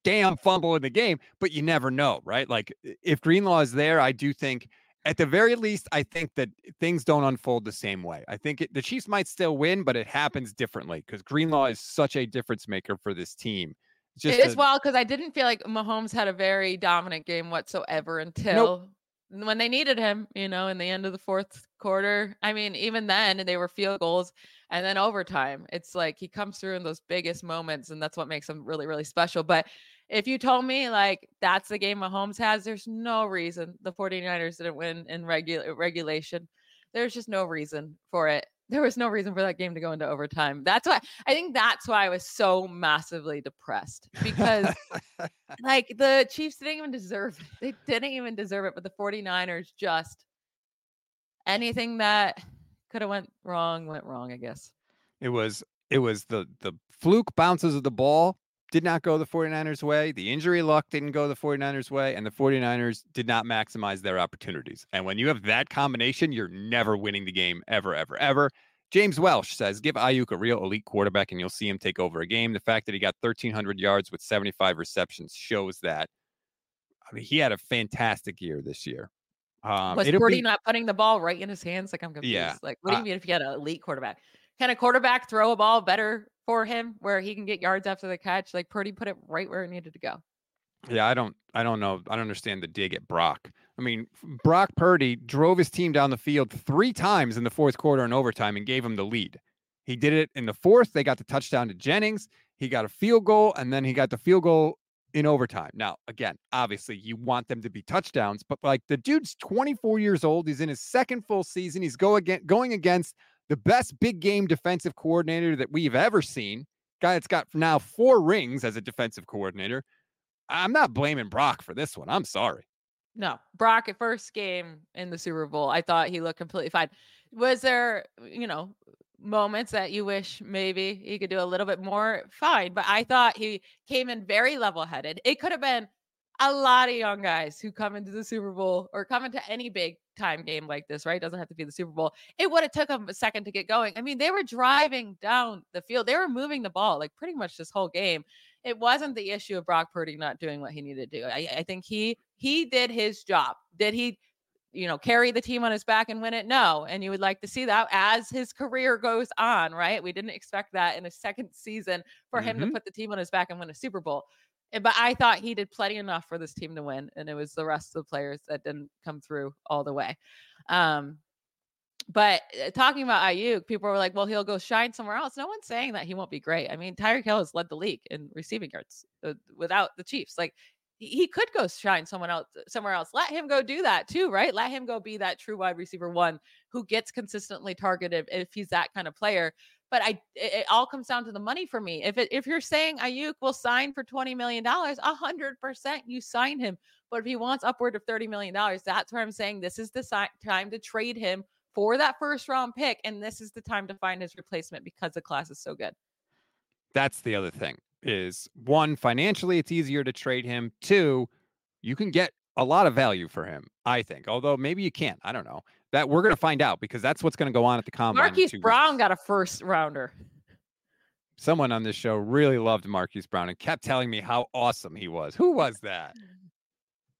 damn fumble in the game, but you never know, right? Like if Greenlaw is there, I do think at the very least, I think that things don't unfold the same way. I think it, the Chiefs might still win, but it happens differently because Greenlaw is such a difference maker for this team. Just it is a- wild because I didn't feel like Mahomes had a very dominant game whatsoever until when they needed him, you know, in the end of the fourth quarter. I mean, even then they were field goals and then overtime. It's like he comes through in those biggest moments, and that's what makes him really, really special. But if you told me like that's the game Mahomes has, there's no reason the 49ers didn't win in regular regulation. There's just no reason for it. There was no reason for that game to go into overtime. That's why I think that's why I was so massively depressed because like the Chiefs didn't even deserve it. They didn't even deserve it, but the 49ers just anything that could have went wrong went wrong, I guess. It was it was the the fluke bounces of the ball did not go the 49ers way. The injury luck didn't go the 49ers way and the 49ers did not maximize their opportunities. And when you have that combination, you're never winning the game ever ever ever. James Welsh says, "Give Aiyuk a real elite quarterback and you'll see him take over a game. The fact that he got 1300 yards with 75 receptions shows that I mean, he had a fantastic year this year. Um, Was Purdy be- not putting the ball right in his hands? Like I'm confused. Yeah, Like, what do uh, you mean if you had an elite quarterback? Can a quarterback throw a ball better for him where he can get yards after the catch? Like Purdy put it right where it needed to go. Yeah, I don't I don't know. I don't understand the dig at Brock. I mean, Brock Purdy drove his team down the field three times in the fourth quarter and overtime and gave him the lead. He did it in the fourth. They got the touchdown to Jennings. He got a field goal, and then he got the field goal in overtime. Now, again, obviously, you want them to be touchdowns, but like the dude's 24 years old. He's in his second full season. He's go again going against the best big game defensive coordinator that we've ever seen. Guy that's got now four rings as a defensive coordinator. I'm not blaming Brock for this one. I'm sorry. No, Brock at first game in the Super Bowl, I thought he looked completely fine. Was there, you know, moments that you wish maybe he could do a little bit more? Fine, but I thought he came in very level-headed. It could have been a lot of young guys who come into the Super Bowl or come into any big time game like this, right? It doesn't have to be the Super Bowl. It would have took them a second to get going. I mean, they were driving down the field. They were moving the ball like pretty much this whole game. It wasn't the issue of Brock Purdy not doing what he needed to do. I, I think he he did his job. Did he you know, carry the team on his back and win it? No. And you would like to see that as his career goes on, right? We didn't expect that in a second season for mm-hmm. him to mm-hmm. put the team on his back and win a Super Bowl. Eh, but I thought he did plenty enough for this team to win, and it was the rest of the players that didn't come through all the way. Um, but eh, talking about Aiyuk, people were like, "Well, he'll go shine somewhere else." No one's saying that he won't be great. I mean, Tyreek Hill has led the league in receiving yards uh, without the Chiefs. Like he could go shine someone else somewhere else. Let him go do that too, right? Let him go be that true wide receiver one who gets consistently targeted if he's that kind of player. But I, it, it all comes down to the money for me. If it, if you're saying Aiyuk will sign for twenty million dollars, a hundred percent you sign him. But if he wants upward of thirty million dollars, that's where I'm saying this is the si- time to trade him for that first round pick, and this is the time to find his replacement because the class is so good. That's the other thing is one financially it's easier to trade him. Two, you can get a lot of value for him. I think, although maybe you can't. I don't know that we're going to find out because that's what's going to go on at the combine. Marquise Brown weeks. got a first rounder. Someone on this show really loved Marquise Brown and kept telling me how awesome he was. Who was that?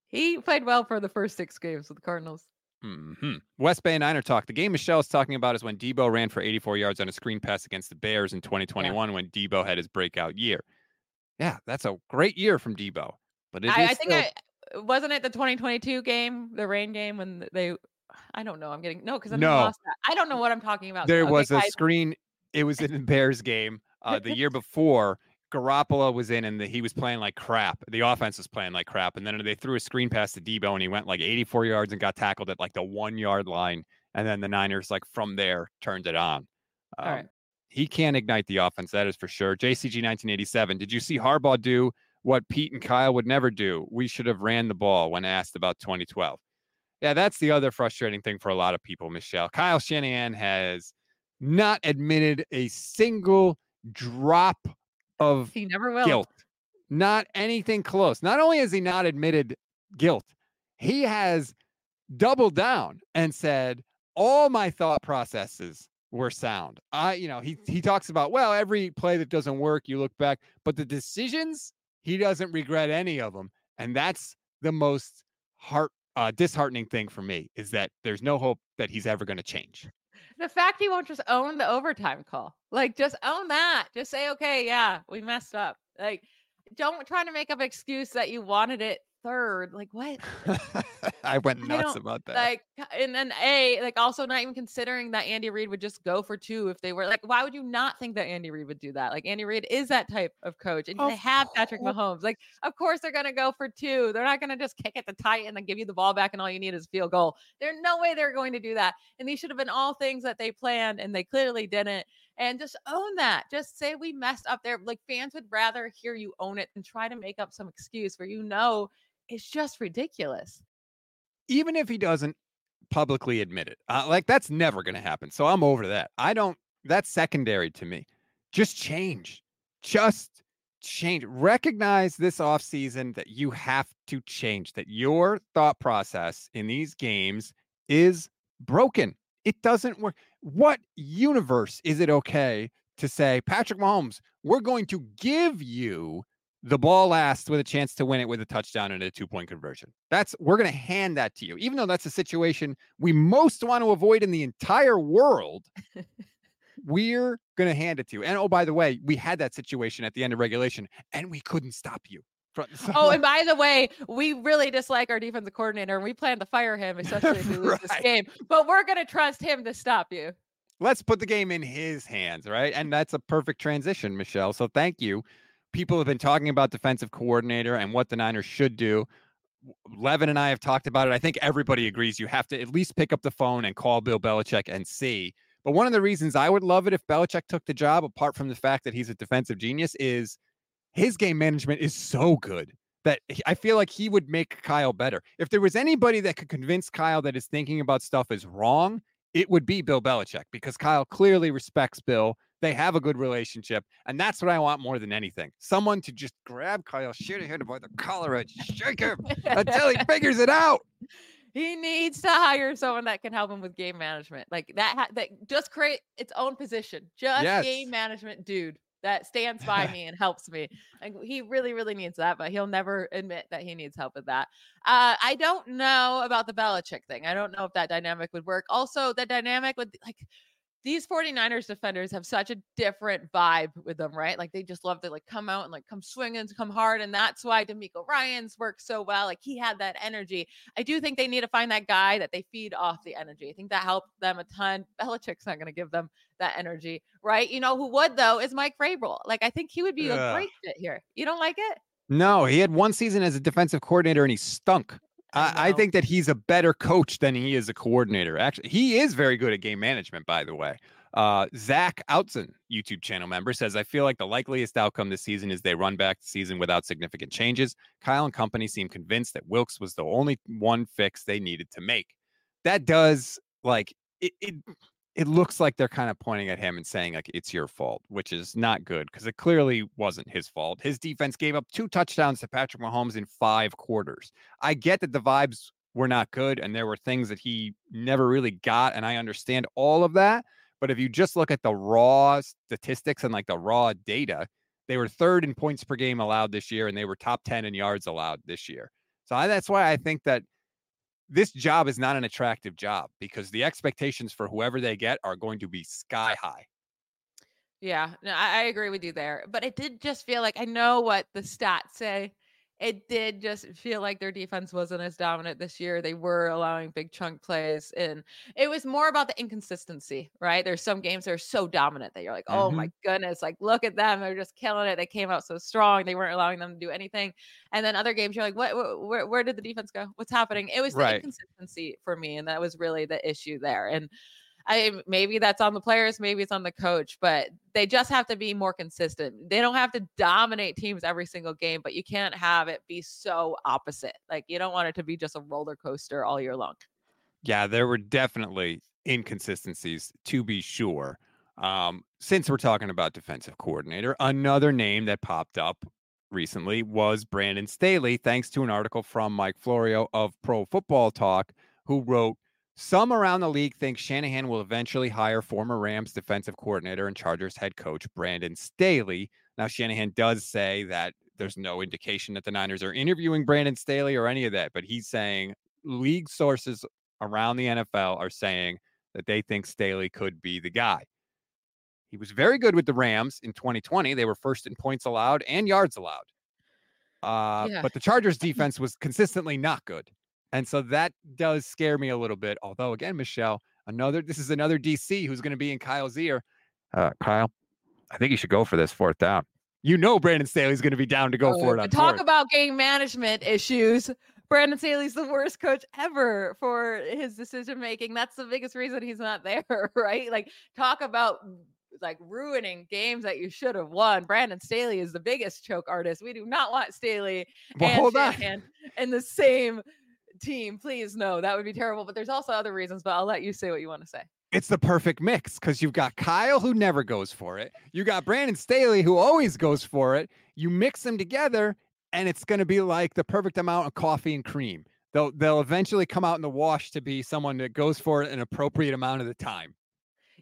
He played well for the first six games with the Cardinals. Mm-hmm. West Bay Niner talk. The game Michelle is talking about is when Deebo ran for 84 yards on a screen pass against the Bears in 2021 yeah. when Deebo had his breakout year. Yeah, that's a great year from Deebo. But I, I, think I wasn't it the 2022 game, the rain game when they I don't know. I'm getting no because I no. lost that. I don't know what I'm talking about. There was a screen. It was in the Bears game uh, the year before. Garoppolo was in and the, he was playing like crap. The offense was playing like crap. And then they threw a screen pass to Deebo and he went like 84 yards and got tackled at like the one yard line. And then the Niners, like from there, turned it on. Um, All right. He can ignite the offense. That is for sure. JCG 1987. Did you see Harbaugh do what Pete and Kyle would never do? We should have ran the ball when asked about 2012. Yeah, that's the other frustrating thing for a lot of people, Michelle. Kyle Shanahan has not admitted a single drop of he never will. guilt. Not anything close. Not only has he not admitted guilt, he has doubled down and said, all my thought processes were sound. I, you know, he he talks about, well, every play that doesn't work, you look back, but the decisions, he doesn't regret any of them. And that's the most heart uh, disheartening thing for me is that there's no hope that he's ever going to change. The fact he won't just own the overtime call, like just own that. Just say, okay, yeah, we messed up. Like, don't try to make up excuse that you wanted it third. Like what? I went nuts I about that. Like, uh, and then a like also not even considering that Andy Reid would just go for two if they were like, why would you not think that Andy Reid would do that? Like Andy Reid is that type of coach, and they have Patrick Mahomes. Like, of course they're gonna go for two. They're not gonna just kick it the tight and then give you the ball back, and all you need is field goal. There's no way they're going to do that. And these should have been all things that they planned, and they clearly didn't and just own that. Just say we messed up there. Like fans would rather hear you own it than try to make up some excuse where you know it's just ridiculous. Even if he doesn't publicly admit it, uh, like that's never going to happen. So I'm over that. I don't, that's secondary to me. Just change. Just change. Recognize this offseason that you have to change, that your thought process in these games is broken. It doesn't work. What universe is it okay to say, Patrick Mahomes, we're going to give you the ball last with a chance to win it with a touchdown and a two point conversion. That's we're going to hand that to you, even though that's a situation we most want to avoid in the entire world. we're going to hand it to you. And oh, by the way, we had that situation at the end of regulation and we couldn't stop you. oh, and by the way, we really dislike our defensive coordinator and we plan to fire him, especially if we lose right. this game. But we're going to trust him to stop you. Let's put the game in his hands, right? And that's a perfect transition, Michelle. So thank you people have been talking about defensive coordinator and what the Niners should do. Levin and I have talked about it. I think everybody agrees you have to at least pick up the phone and call Bill Belichick and see. But one of the reasons I would love it if Belichick took the job, apart from the fact that he's a defensive genius, is his game management is so good that I feel like he would make Kyle better. If there was anybody that could convince Kyle that his thinking about stuff is wrong, it would be Bill Belichick because Kyle clearly respects Bill. They have a good relationship. And that's what I want more than anything. Someone to just grab Kyle shoot him by the collar and shake him until he figures it out. He needs to hire someone that can help him with game management. Like that, ha- that just create its own position. Just Yes. game management dude that stands by me and helps me. Like he really, really needs that, but he'll never admit that he needs help with that. Uh, I don't know about the Belichick thing. I don't know if that dynamic would work. Also, the dynamic with like these 49ers defenders have such a different vibe with them, right? Like they just love to like come out and like come swinging, come hard. And that's why DeMeco Ryans worked so well. Like he had that energy. I do think they need to find that guy that they feed off the energy. I think that helped them a ton. Belichick's not going to give them that energy, right? You know who would though is Mike Vrabel. Like I think he would be a great fit here. You don't like it? No, he had one season as a defensive coordinator and he stunk. I, I think that he's a better coach than he is a coordinator. Actually, he is very good at game management, by the way. Uh, Zach Outzen, YouTube channel member, says, I feel like the likeliest outcome this season is they run back the season without significant changes. Kyle and company seem convinced that Wilks was the only one fix they needed to make. That does like it, it it looks like they're kind of pointing at him and saying like it's your fault, which is not good because it clearly wasn't his fault. His defense gave up two touchdowns to Patrick Mahomes in five quarters. I get that the vibes were not good and there were things that he never really got, and I understand all of that. But if you just look at the raw statistics and like the raw data, they were third in points per game allowed this year, and they were top 10 in yards allowed this year. So I, that's why I think that this job is not an attractive job because the expectations for whoever they get are going to be sky high. Yeah, no, I, I agree with you there. But it did just feel like I know what the stats say. It did just feel like their defense wasn't as dominant this year. They were allowing big chunk plays, and it was more about the inconsistency, right? There's some games that are so dominant that you're like, oh my mm-hmm. goodness, like look at them, they're just killing it. They came out so strong, they weren't allowing them to do anything. And then other games, you're like, what? what where, where did the defense go? What's mm, happening? It was the Right. inconsistency for me, and that was really the issue there. And I maybe that's on the players, maybe it's on the coach, but they just have to be more consistent. They don't have to dominate teams every single game, but you can't have it be so opposite. Like you don't want it to be just a roller coaster all year long. Yeah, there were definitely inconsistencies to be sure. Um, since we're talking about defensive coordinator, another name that popped up recently was Brandon Staley, thanks to an article from Mike Florio of Pro Football Talk, who wrote some around the league think Shanahan will eventually hire former Rams defensive coordinator and Chargers head coach Brandon Staley. Now, Shanahan does say that there's no indication that the Niners are interviewing Brandon Staley or any of that, but he's saying league sources around the NFL are saying that they think Staley could be the guy. He was very good with the Rams in 2020. They were first in points allowed and yards allowed. Uh, Yeah. But the Chargers defense was consistently not good. And so that does scare me a little bit. Although, again, Michelle, another this is another DC who's going to be in Kyle's ear. Uh, Kyle, I think you should go for this fourth down. You know, Brandon Staley's going to be down to go for it. Uh, On talk fourth. about game management issues. Brandon Staley's the worst coach ever for his decision making. That's the biggest reason he's not there, right? Like, talk about like ruining games that you should have won. Brandon Staley is the biggest choke artist. We do not want Staley Well, and hold on. In the same team. Please, no, that would be terrible. But there's also other reasons. But I'll let you say what you want to say. it's the perfect mix because you've got Kyle who never goes for it. You got Brandon Staley who always goes for it. You mix them together, and it's going to be like the perfect amount of coffee and cream. They'll they'll eventually come out in the wash to be someone that goes for it an appropriate amount of the time.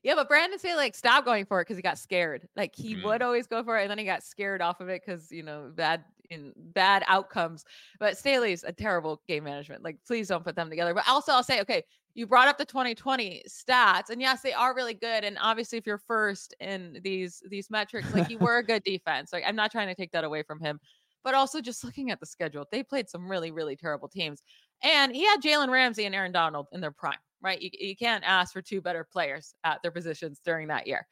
Yeah, but Brandon Staley like stopped going for it because he got scared. Like he Mm. would always go for it, and then he got scared off of it because you know bad in bad outcomes. But Staley's a terrible game management. Like, please don't put them together. But also, I'll say, okay, you brought up the 2020 stats, and yes, they are really good. And obviously, if you're first in these these metrics, like you were a good defense. Like, I'm not trying to take that away from him, but also just looking at the schedule, they played some really really terrible teams, and he had Jalen Ramsey and Aaron Donald in their prime right? You, you can't ask for two better players at their positions during that year.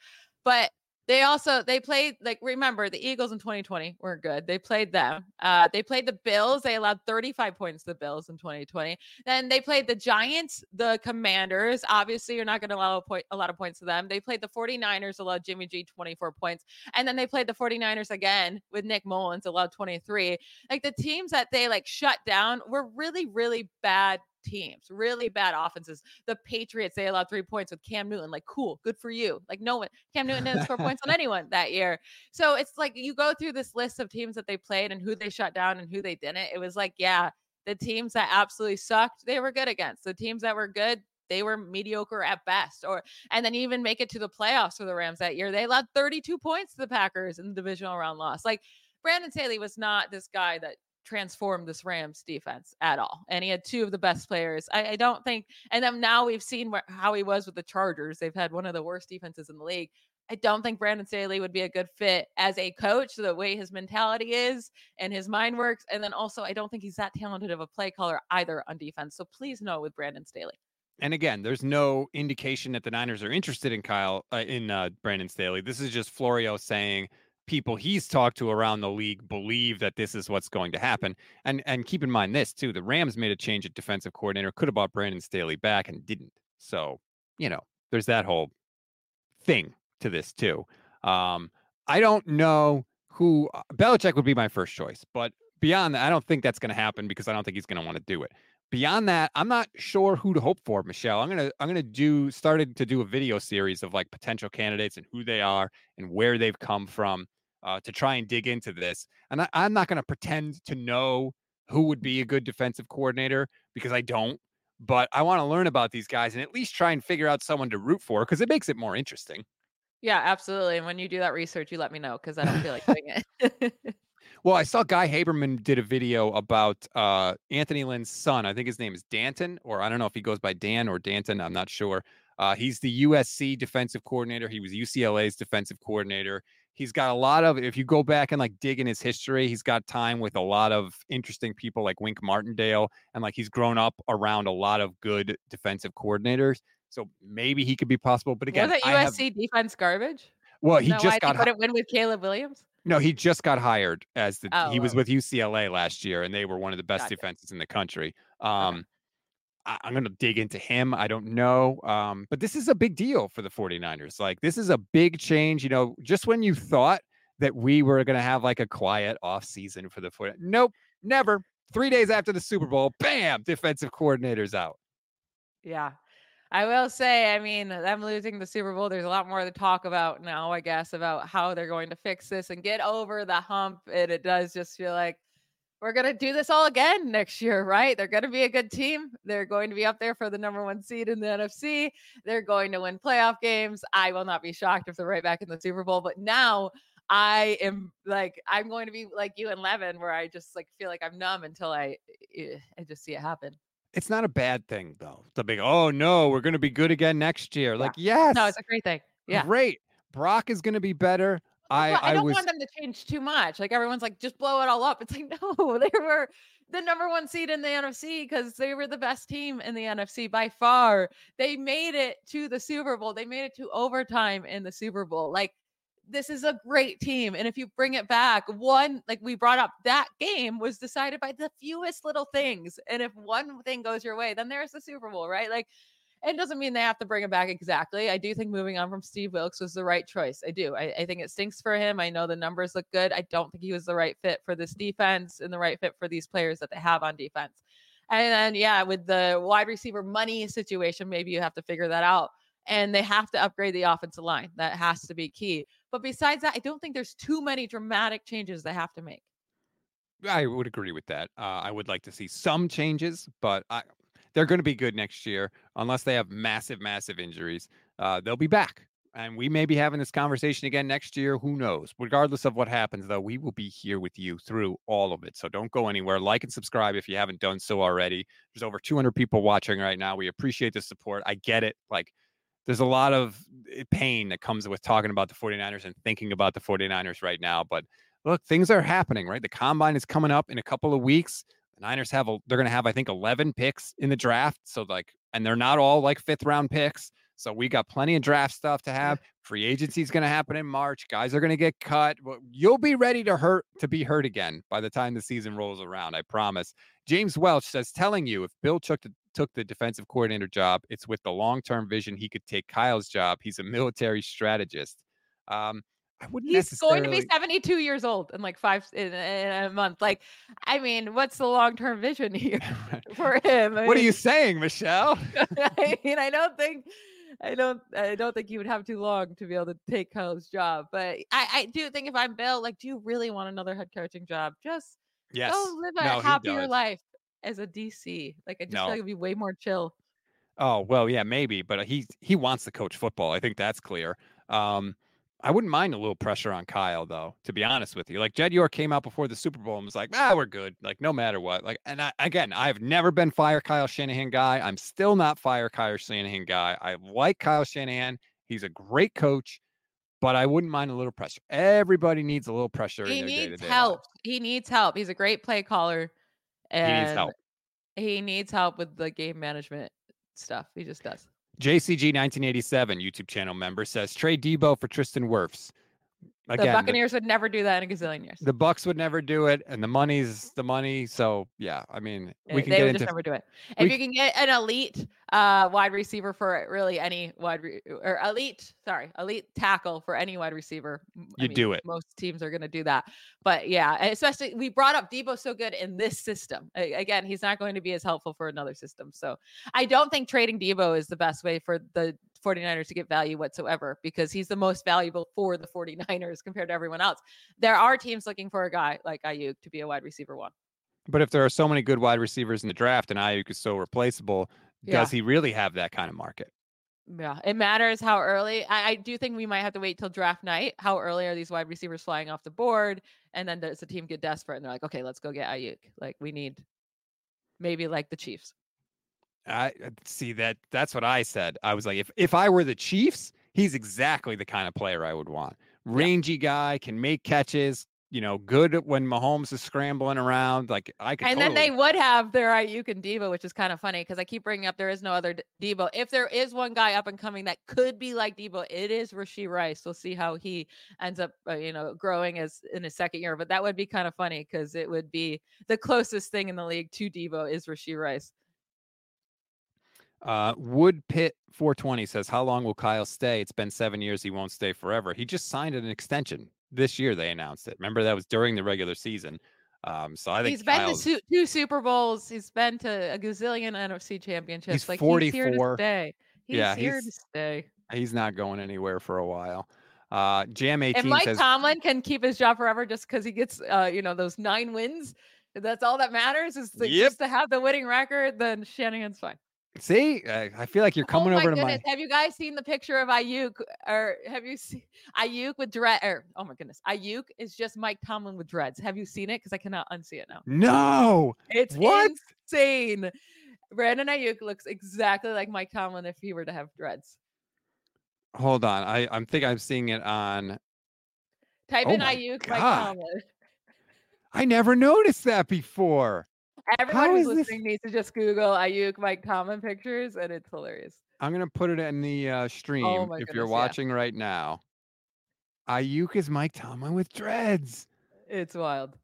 But They also they played like remember the Eagles in 2020 were good. They played them. Uh, they played the Bills. They allowed 35 points to the Bills in 2020. Then they played the Giants, the Commanders. Obviously, you're not going to allow a, point, a lot of points to them. They played the 49ers, allowed Jimmy G 24 points, and then they played the 49ers again with Nick Mullens, allowed 23. Like the teams that they like shut down were really really bad teams, really bad offenses. The Patriots, they allowed three points with Cam Newton. Like, cool, good for you. Like, no one, Cam Newton didn't score points on anyone that year. So it's like you go through this list of teams that they played and who they shut down and who they didn't. It was like, yeah, the teams that absolutely sucked, they were good against. The teams that were good, they were mediocre at best or and then even make it to the playoffs for the Rams that year. They allowed 32 points to the Packers in the divisional round loss. Like Brandon Staley was not this guy that transform this Rams defense at all. And he had two of the best players. I, I don't think, and then now we've seen how he was with the Chargers. They've had one of the worst defenses in the league. I don't think Brandon Staley would be a good fit as a coach, the way his mentality is and his mind works. And then also, I don't think he's that talented of a play caller either on defense. So please no with Brandon Staley. And again, there's no indication that the Niners are interested in Kyle uh, in uh, Brandon Staley. This is just Florio saying people he's talked to around the league believe that this is what's going to happen. And and keep in mind this too: the Rams made a change at defensive coordinator, could have brought Brandon Staley back and didn't. So you know, there's that whole thing to this too. Um, I don't know who uh, Belichick would be my first choice, but beyond that, I don't think that's going to happen because I don't think he's going to want to do it. Beyond that, I'm not sure who to hope for, Michelle. I'm gonna I'm gonna do started to do a video series of like potential candidates and who they are and where they've come from uh, to try and dig into this. And I, I'm not going to pretend to know who would be a good defensive coordinator because I don't. But I want to learn about these guys and at least try and figure out someone to root for because it makes it more interesting. Yeah, absolutely. And when you do that research, you let me know because I don't feel like doing it. well, I saw Guy Haberman did a video about uh, Anthony Lynn's son. I think his name is D'Anton, or I don't know if he goes by Dan or D'Anton. I'm not sure. Uh, he's the USC defensive coordinator. He was UCLA's defensive coordinator. He's got a lot of, if you go back and like dig in his history, he's got time with a lot of interesting people like Wink Martindale. And like he's grown up around a lot of good defensive coordinators. So maybe he could be possible. But again, was that USC have, defense garbage? Well, he just got. Couldn't win with Caleb Williams. No, he just got hired as the. Oh, he was with UCLA last year, and they were one of the best gotcha. defenses in the country. Um, okay. I, am going to dig into him. I don't know. Um, but this is a big deal for the 49ers. Like, this is a big change. You know, just when you thought that we were going to have like a quiet off season for the 49ers, nope, never. Three days after the Super Bowl, bam, defensive coordinator's out. Yeah. I will say, I mean, them losing the Super Bowl, there's a lot more to talk about now, I guess, about how they're going to fix this and get over the hump. And it does just feel like we're going to do this all again next year, right? They're going to be a good team. They're going to be up there for the number one seed in the NFC. They're going to win playoff games. I will not be shocked if they're right back in the Super Bowl. But now I am like, I'm going to be like you and Levin, where I just like feel like I'm numb until I, eh, I just see it happen. It's not a bad thing though. The big, oh no, we're going to be good again next year. Yeah. Like, yes. No, it's a great thing. Yeah. Great. Brock is going to be better. I, I, don't was... want them to change too much. Like everyone's like, just blow it all up. It's like, no, they were the number one seed in the NFC because they were the best team in the NFC by far. They made it to the Super Bowl. They made it to overtime in the Super Bowl. Like this is a great team. And if you bring it back, one, like we brought up, that game was decided by the fewest little things. And if one thing goes your way, then there's the Super Bowl, right? Like it doesn't mean they have to bring him back exactly. I do think moving on from Steve Wilks was the right choice. I do. I, I, think it stinks for him. I know the numbers look good. I don't think he was the right fit for this defense and the right fit for these players that they have on defense. And then, yeah, with the wide receiver money situation, maybe you have to figure that out. And they have to upgrade the offensive line. That has to be key. But besides that, I don't think there's too many dramatic changes they have to make. I would agree with that. Uh, I would like to see some changes, but I, they're going to be good next year unless they have massive, massive injuries. Uh, they'll be back. And we may be having this conversation again next year. Who knows? Regardless of what happens, though, we will be here with you through all of it. So don't go anywhere. Like and subscribe if you haven't done so already. There's over 200 people watching right now. We appreciate the support. I get it. Like, there's a lot of eh, pain that comes with talking about the 49ers and thinking about the 49ers right now. But look, things are happening, right? The combine is coming up in a couple of weeks. The Niners have a, they're going to have, I think, 11 picks in the draft. So, like, and they're not all like fifth round picks. So we got plenty of draft stuff to have. Free agency is going to happen in March. Guys are going to get cut. You'll be ready to hurt to be hurt again by the time the season rolls around. I promise. James Welch says, telling you if Bill took the, took the defensive coordinator job, it's with the long term vision he could take Kyle's job. He's a military strategist. Um, I wouldn't He's necessarily... going to be 72 years old in like five in, in a month. Like, I mean, what's the long term vision here for him? I what mean, are you saying, Michelle? I mean, I don't think I don't I don't think he would have too long to be able to take Kyle's job. But I, I do think if I'm Bill, like, do you really want another head coaching job? Just yes. go live a no, happier life as a DC. Like I just no. feel like it'd be way more chill. Oh well, yeah, maybe, but he he wants to coach football. I think that's clear. Um, I wouldn't mind a little pressure on Kyle, though, to be honest with you. Like Jed York came out before the Super Bowl and was like, ah, we're good. Like, no matter what. Like, and I, again, I've never been fire Kyle Shanahan guy. I'm still not fire Kyle Shanahan guy. I like Kyle Shanahan. He's a great coach, but I wouldn't mind a little pressure. Everybody needs a little pressure. He needs help. He needs help. He's a great play caller. And he needs help. He needs help with the game management stuff. He just does. JCG 1987 YouTube channel member says trade Deebo for Tristan Wirfs. Again, the Buccaneers the, would never do that in a gazillion years. The Bucks would never do it, and the money's the money. So yeah, I mean, we can they get would into, just never do it. If we, you can get an elite uh, wide receiver for really any wide re- or elite, sorry, elite tackle for any wide receiver, you I mean, do it. Most teams are going to do that, but yeah, especially we brought up Deebo so good in this system. Again, he's not going to be as helpful for another system. So I don't think trading Deebo is the best way for the 49ers to get value whatsoever because he's the most valuable for the 49ers compared to everyone else. There are teams looking for a guy like Aiyuk to be a wide receiver one. But if there are so many good wide receivers in the draft and Aiyuk is so replaceable, yeah. does he really have that kind of market? Yeah, it matters how early. I, I, do think we might have to wait till draft night. How early are these wide receivers flying off the board? And then does the team get desperate and they're like, okay, let's go get Aiyuk. Like we need maybe like the Chiefs. I uh, see that. That's what I said. I was like, if if I were the Chiefs, he's exactly the kind of player I would want. Rangy yeah. guy, can make catches. You know, good when Mahomes is scrambling around. Like I could. And totally... then they would have their Aiyuk and Deebo, which is kind of funny because I keep bringing up there is no other Deebo. If there is one guy up and coming that could be like Deebo, it is Rashee Rice. We'll see how he ends up, uh, you know, growing as in his second year. But that would be kind of funny because it would be the closest thing in the league to Deebo is Rashee Rice. Uh, Wood Pit 420 says, How long will Kyle stay? It's been seven years. He won't stay forever. He just signed an extension this year. They announced it. Remember, that was during the regular season. Um, so I think he's been to two Super Bowls. He's been to a gazillion NFC championships. He's like 44. he's here to stay. He's yeah, here he's, to stay. He's not going anywhere for a while. Uh, Jam 18 if Mike says, Tomlin can keep his job forever just because he gets, uh, you know, those nine wins. That's all that matters is to, yep. just to have the winning record. Then Shanahan's fine. See, I feel like you're oh coming oh over goodness. to my. Have you guys seen the picture of Aiyuk, or have you seen Aiyuk with dread? Or oh my goodness, Aiyuk is just Mike Tomlin with dreads. Have you seen it? Because I cannot unsee it now. No, it's what insane. Brandon Aiyuk looks exactly like Mike Tomlin if he were to have dreads. Hold on, I I'm think I'm seeing it on. Type oh in Aiyuk God. Mike Tomlin. I never noticed that before. Everyone who's listening this? needs to just Google Aiyuk Mike Tomlin pictures, and it's hilarious. I'm gonna put it in the uh, stream oh if goodness, you're watching yeah. right now. Aiyuk is Mike Tomlin with dreads. It's wild,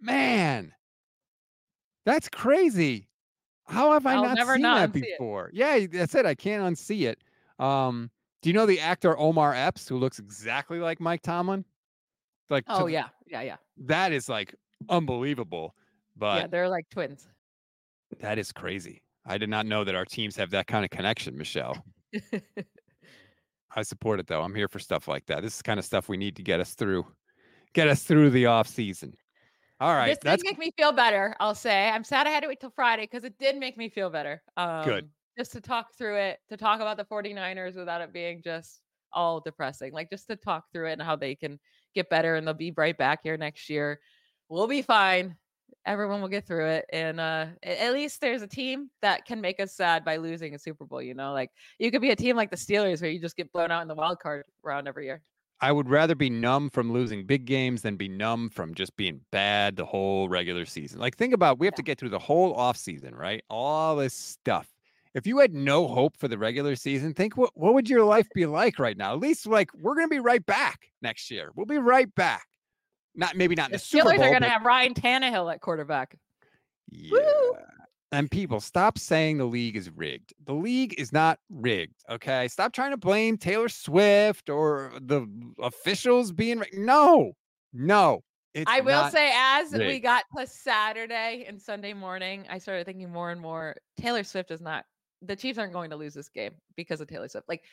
man. That's crazy. How have I I'll not seen not that before? Yeah, that's it. I can't unsee it. Um, do you know the actor Omar Epps, who looks exactly like Mike Tomlin? Like, oh yeah, yeah, yeah. That is like unbelievable. But yeah, they're like twins. That is crazy. I did not know that our teams have that kind of connection, Michelle. I support it though. I'm here for stuff like that. This is kind of stuff we need to get us through, get us through the off season. All right, this that's... did make me feel better. I'll say I'm sad I had to wait till Friday because it did make me feel better. Um, Good. Just to talk through it, to talk about the 49ers without it being just all depressing. Like just to talk through it and how they can get better and they'll be right back here next year. We'll be fine everyone will get through it and uh at least there's a team that can make us sad by losing a super bowl you know like you could be a team like the steelers where you just get blown out in the wild card round every year i would rather be numb from losing big games than be numb from just being bad the whole regular season like think about we have yeah. to get through the whole off season right all this stuff if you had no hope for the regular season, think what what would your life be like right now? At least like we're gonna be right back next year. We'll be right back. Not maybe not The the Super Steelers Bowl. are going to have Ryan Tannehill at quarterback. yeah. And people, stop saying the league is rigged. The league is not rigged. Okay. Stop trying to blame Taylor Swift or the officials being rigged. No, no. I will say, as we got to Saturday and Sunday morning, I started thinking more and more Taylor Swift is not, the Chiefs aren't going to lose this game because of Taylor Swift. Like,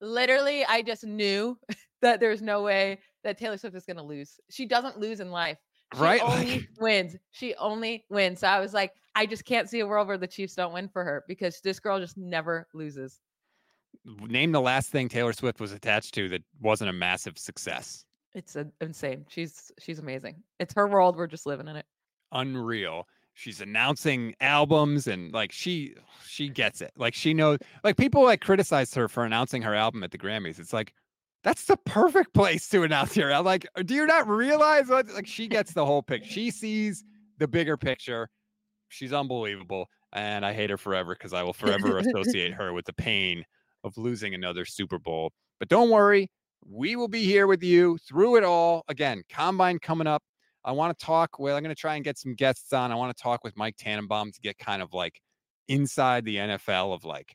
literally, I just knew that there's no way that Taylor Swift is going to lose. She doesn't lose in life. She Right, only like- wins. She only wins. So I was like, I just can't see a world where the Chiefs don't win for her because this girl just never loses. name the last thing Taylor Swift was attached to that wasn't a massive success. It's insane. She's she's amazing. It's her world. We're just living in it. unreal. She's announcing albums and like she she gets it. Like she knows like people like criticized her for announcing her album at the Grammys. It's like that's the perfect place to announce your album. Like, do you not realize what like she gets the whole picture? She sees the bigger picture. She's unbelievable. And I hate her forever because I will forever associate her with the pain of losing another Super Bowl. But don't worry, we will be here with you through it all. Again, combine coming up. I want to talk with, I'm going to try and get some guests on. I want to talk with Mike Tannenbaum to get kind of like inside the NFL of like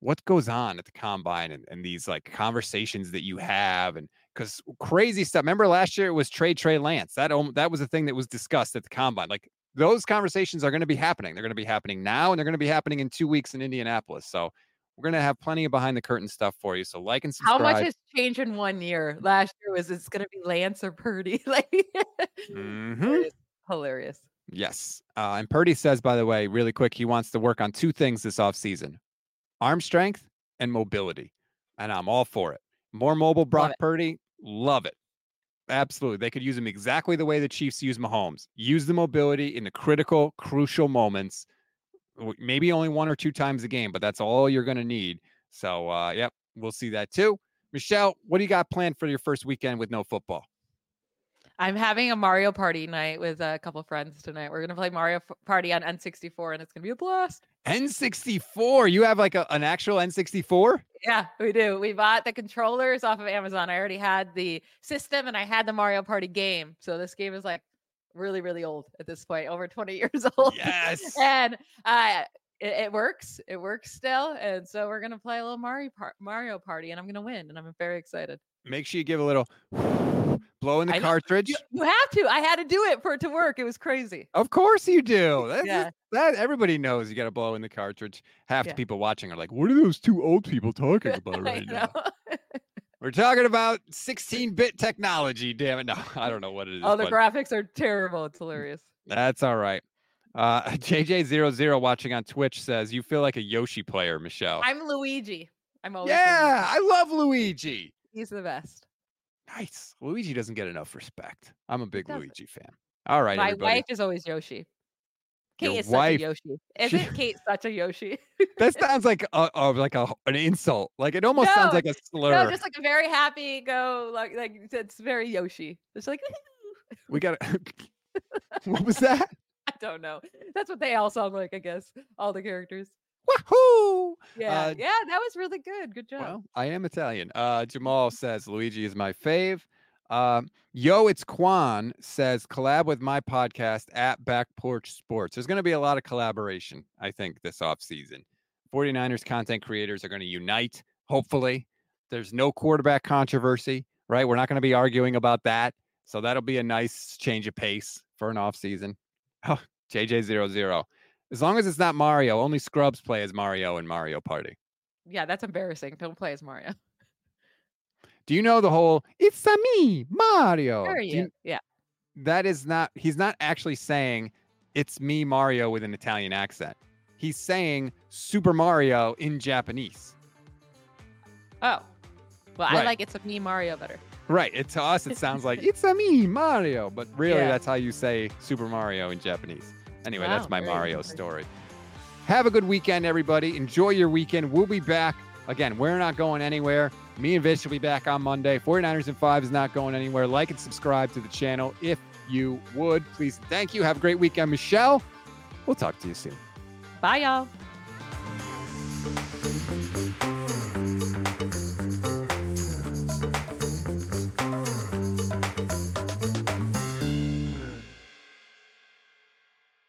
what goes on at the combine and, and these like conversations that you have. And because crazy stuff. Remember last year it was Trey Trey Lance. That, that was a thing that was discussed at the combine. Like those conversations are going to be happening. They're going to be happening now and they're going to be happening in two weeks in Indianapolis. So we're going to have plenty of behind the curtain stuff for you. So like and subscribe. How much has changed in one year? Last year was it's going to be Lance or Purdy. like, Mhm. hilarious. hilarious. Yes. Uh, and Purdy says, by the way, really quick, he wants to work on two things this offseason arm strength and mobility. And I'm all for it. More mobile Brock it. Purdy, love it. Absolutely. They could use him exactly the way the Chiefs use Mahomes. Use the mobility in the critical, crucial moments. Maybe only one or two times a game, but that's all you're going to need. So, uh, yep, we'll see that too. Michelle, what do you got planned for your first weekend with no football? I'm having a Mario Party night with a couple friends tonight. We're going to play Mario Party on N64 and it's going to be a blast. N64. You have like a, an actual N64? Yeah, we do. We bought the controllers off of Amazon. I already had the system and I had the Mario Party game. So this game is like really, really old at this point, over 20 years old. Yes. and uh, it, it works. It works still. And so we're going to play a little Mario, par- Mario Party and I'm going to win. And I'm very excited. make sure you give a little blow in the I cartridge. You, you have to. I had to do it for it to work. It was crazy. Of course you do. That's Yeah. just- that everybody knows you got to blow in the cartridge. Half Yeah. the people watching are like, "What are those two old people talking about right now?" We're talking about 16-bit technology. Damn it! No, I don't know what it is. oh, the but graphics are terrible. It's hilarious. that's all right. Uh, JJ00 watching on Twitch says, "You feel like a Yoshi player, Michelle." I'm Luigi. I'm always Luigi. yeah, I love Luigi. He's the best. Nice. Luigi doesn't get enough respect. I'm a big. Luigi fan. All right, My everybody. wife is always Yoshi. Your Kate is wife- such a Yoshi. Isn't Kate such a Yoshi? that sounds like a, a like a an insult. Like it almost sounds like a slur. no, just like a very happy go, like like it's very Yoshi. It's like we got. what was that? I don't know. That's what they all sound like, I guess. All the characters. Wahoo! Yeah, Uh, yeah, that was really good. Good job. Well, I am Italian. Uh, Jamal says Luigi is my fave. Um, Yo, it's Quan says collab with my podcast at Back Porch Sports. There's going to be a lot of collaboration, I think, this off season. 49ers content creators are going to unite, hopefully. There's no quarterback controversy, right? We're not going to be arguing about that. So that'll be a nice change of pace for an off season. Oh, JJ00. As long as it's not Mario, only scrubs play as Mario in Mario Party. Yeah, that's embarrassing. Don't play as Mario. Do you know the whole "It's a me, Mario"? Sure you. Yeah. that is not. He's not actually saying "It's me, Mario" with an Italian accent. He's saying Super Mario in Japanese. Oh. Well, I like it's a me Mario better. Right. It, to us, it sounds like "It's a me, Mario," but really, Yeah. that's how you say Super Mario in Japanese. Anyway, that's my Mario story. Have a good weekend, everybody. Enjoy your weekend. We'll be back. Again, we're not going anywhere. Me and Vish will be back on Monday. 49ers and 5 is not going anywhere. Like and subscribe to the channel if you would. Please. Thank you. Have a great weekend, Michelle. We'll talk to you soon. Bye, y'all.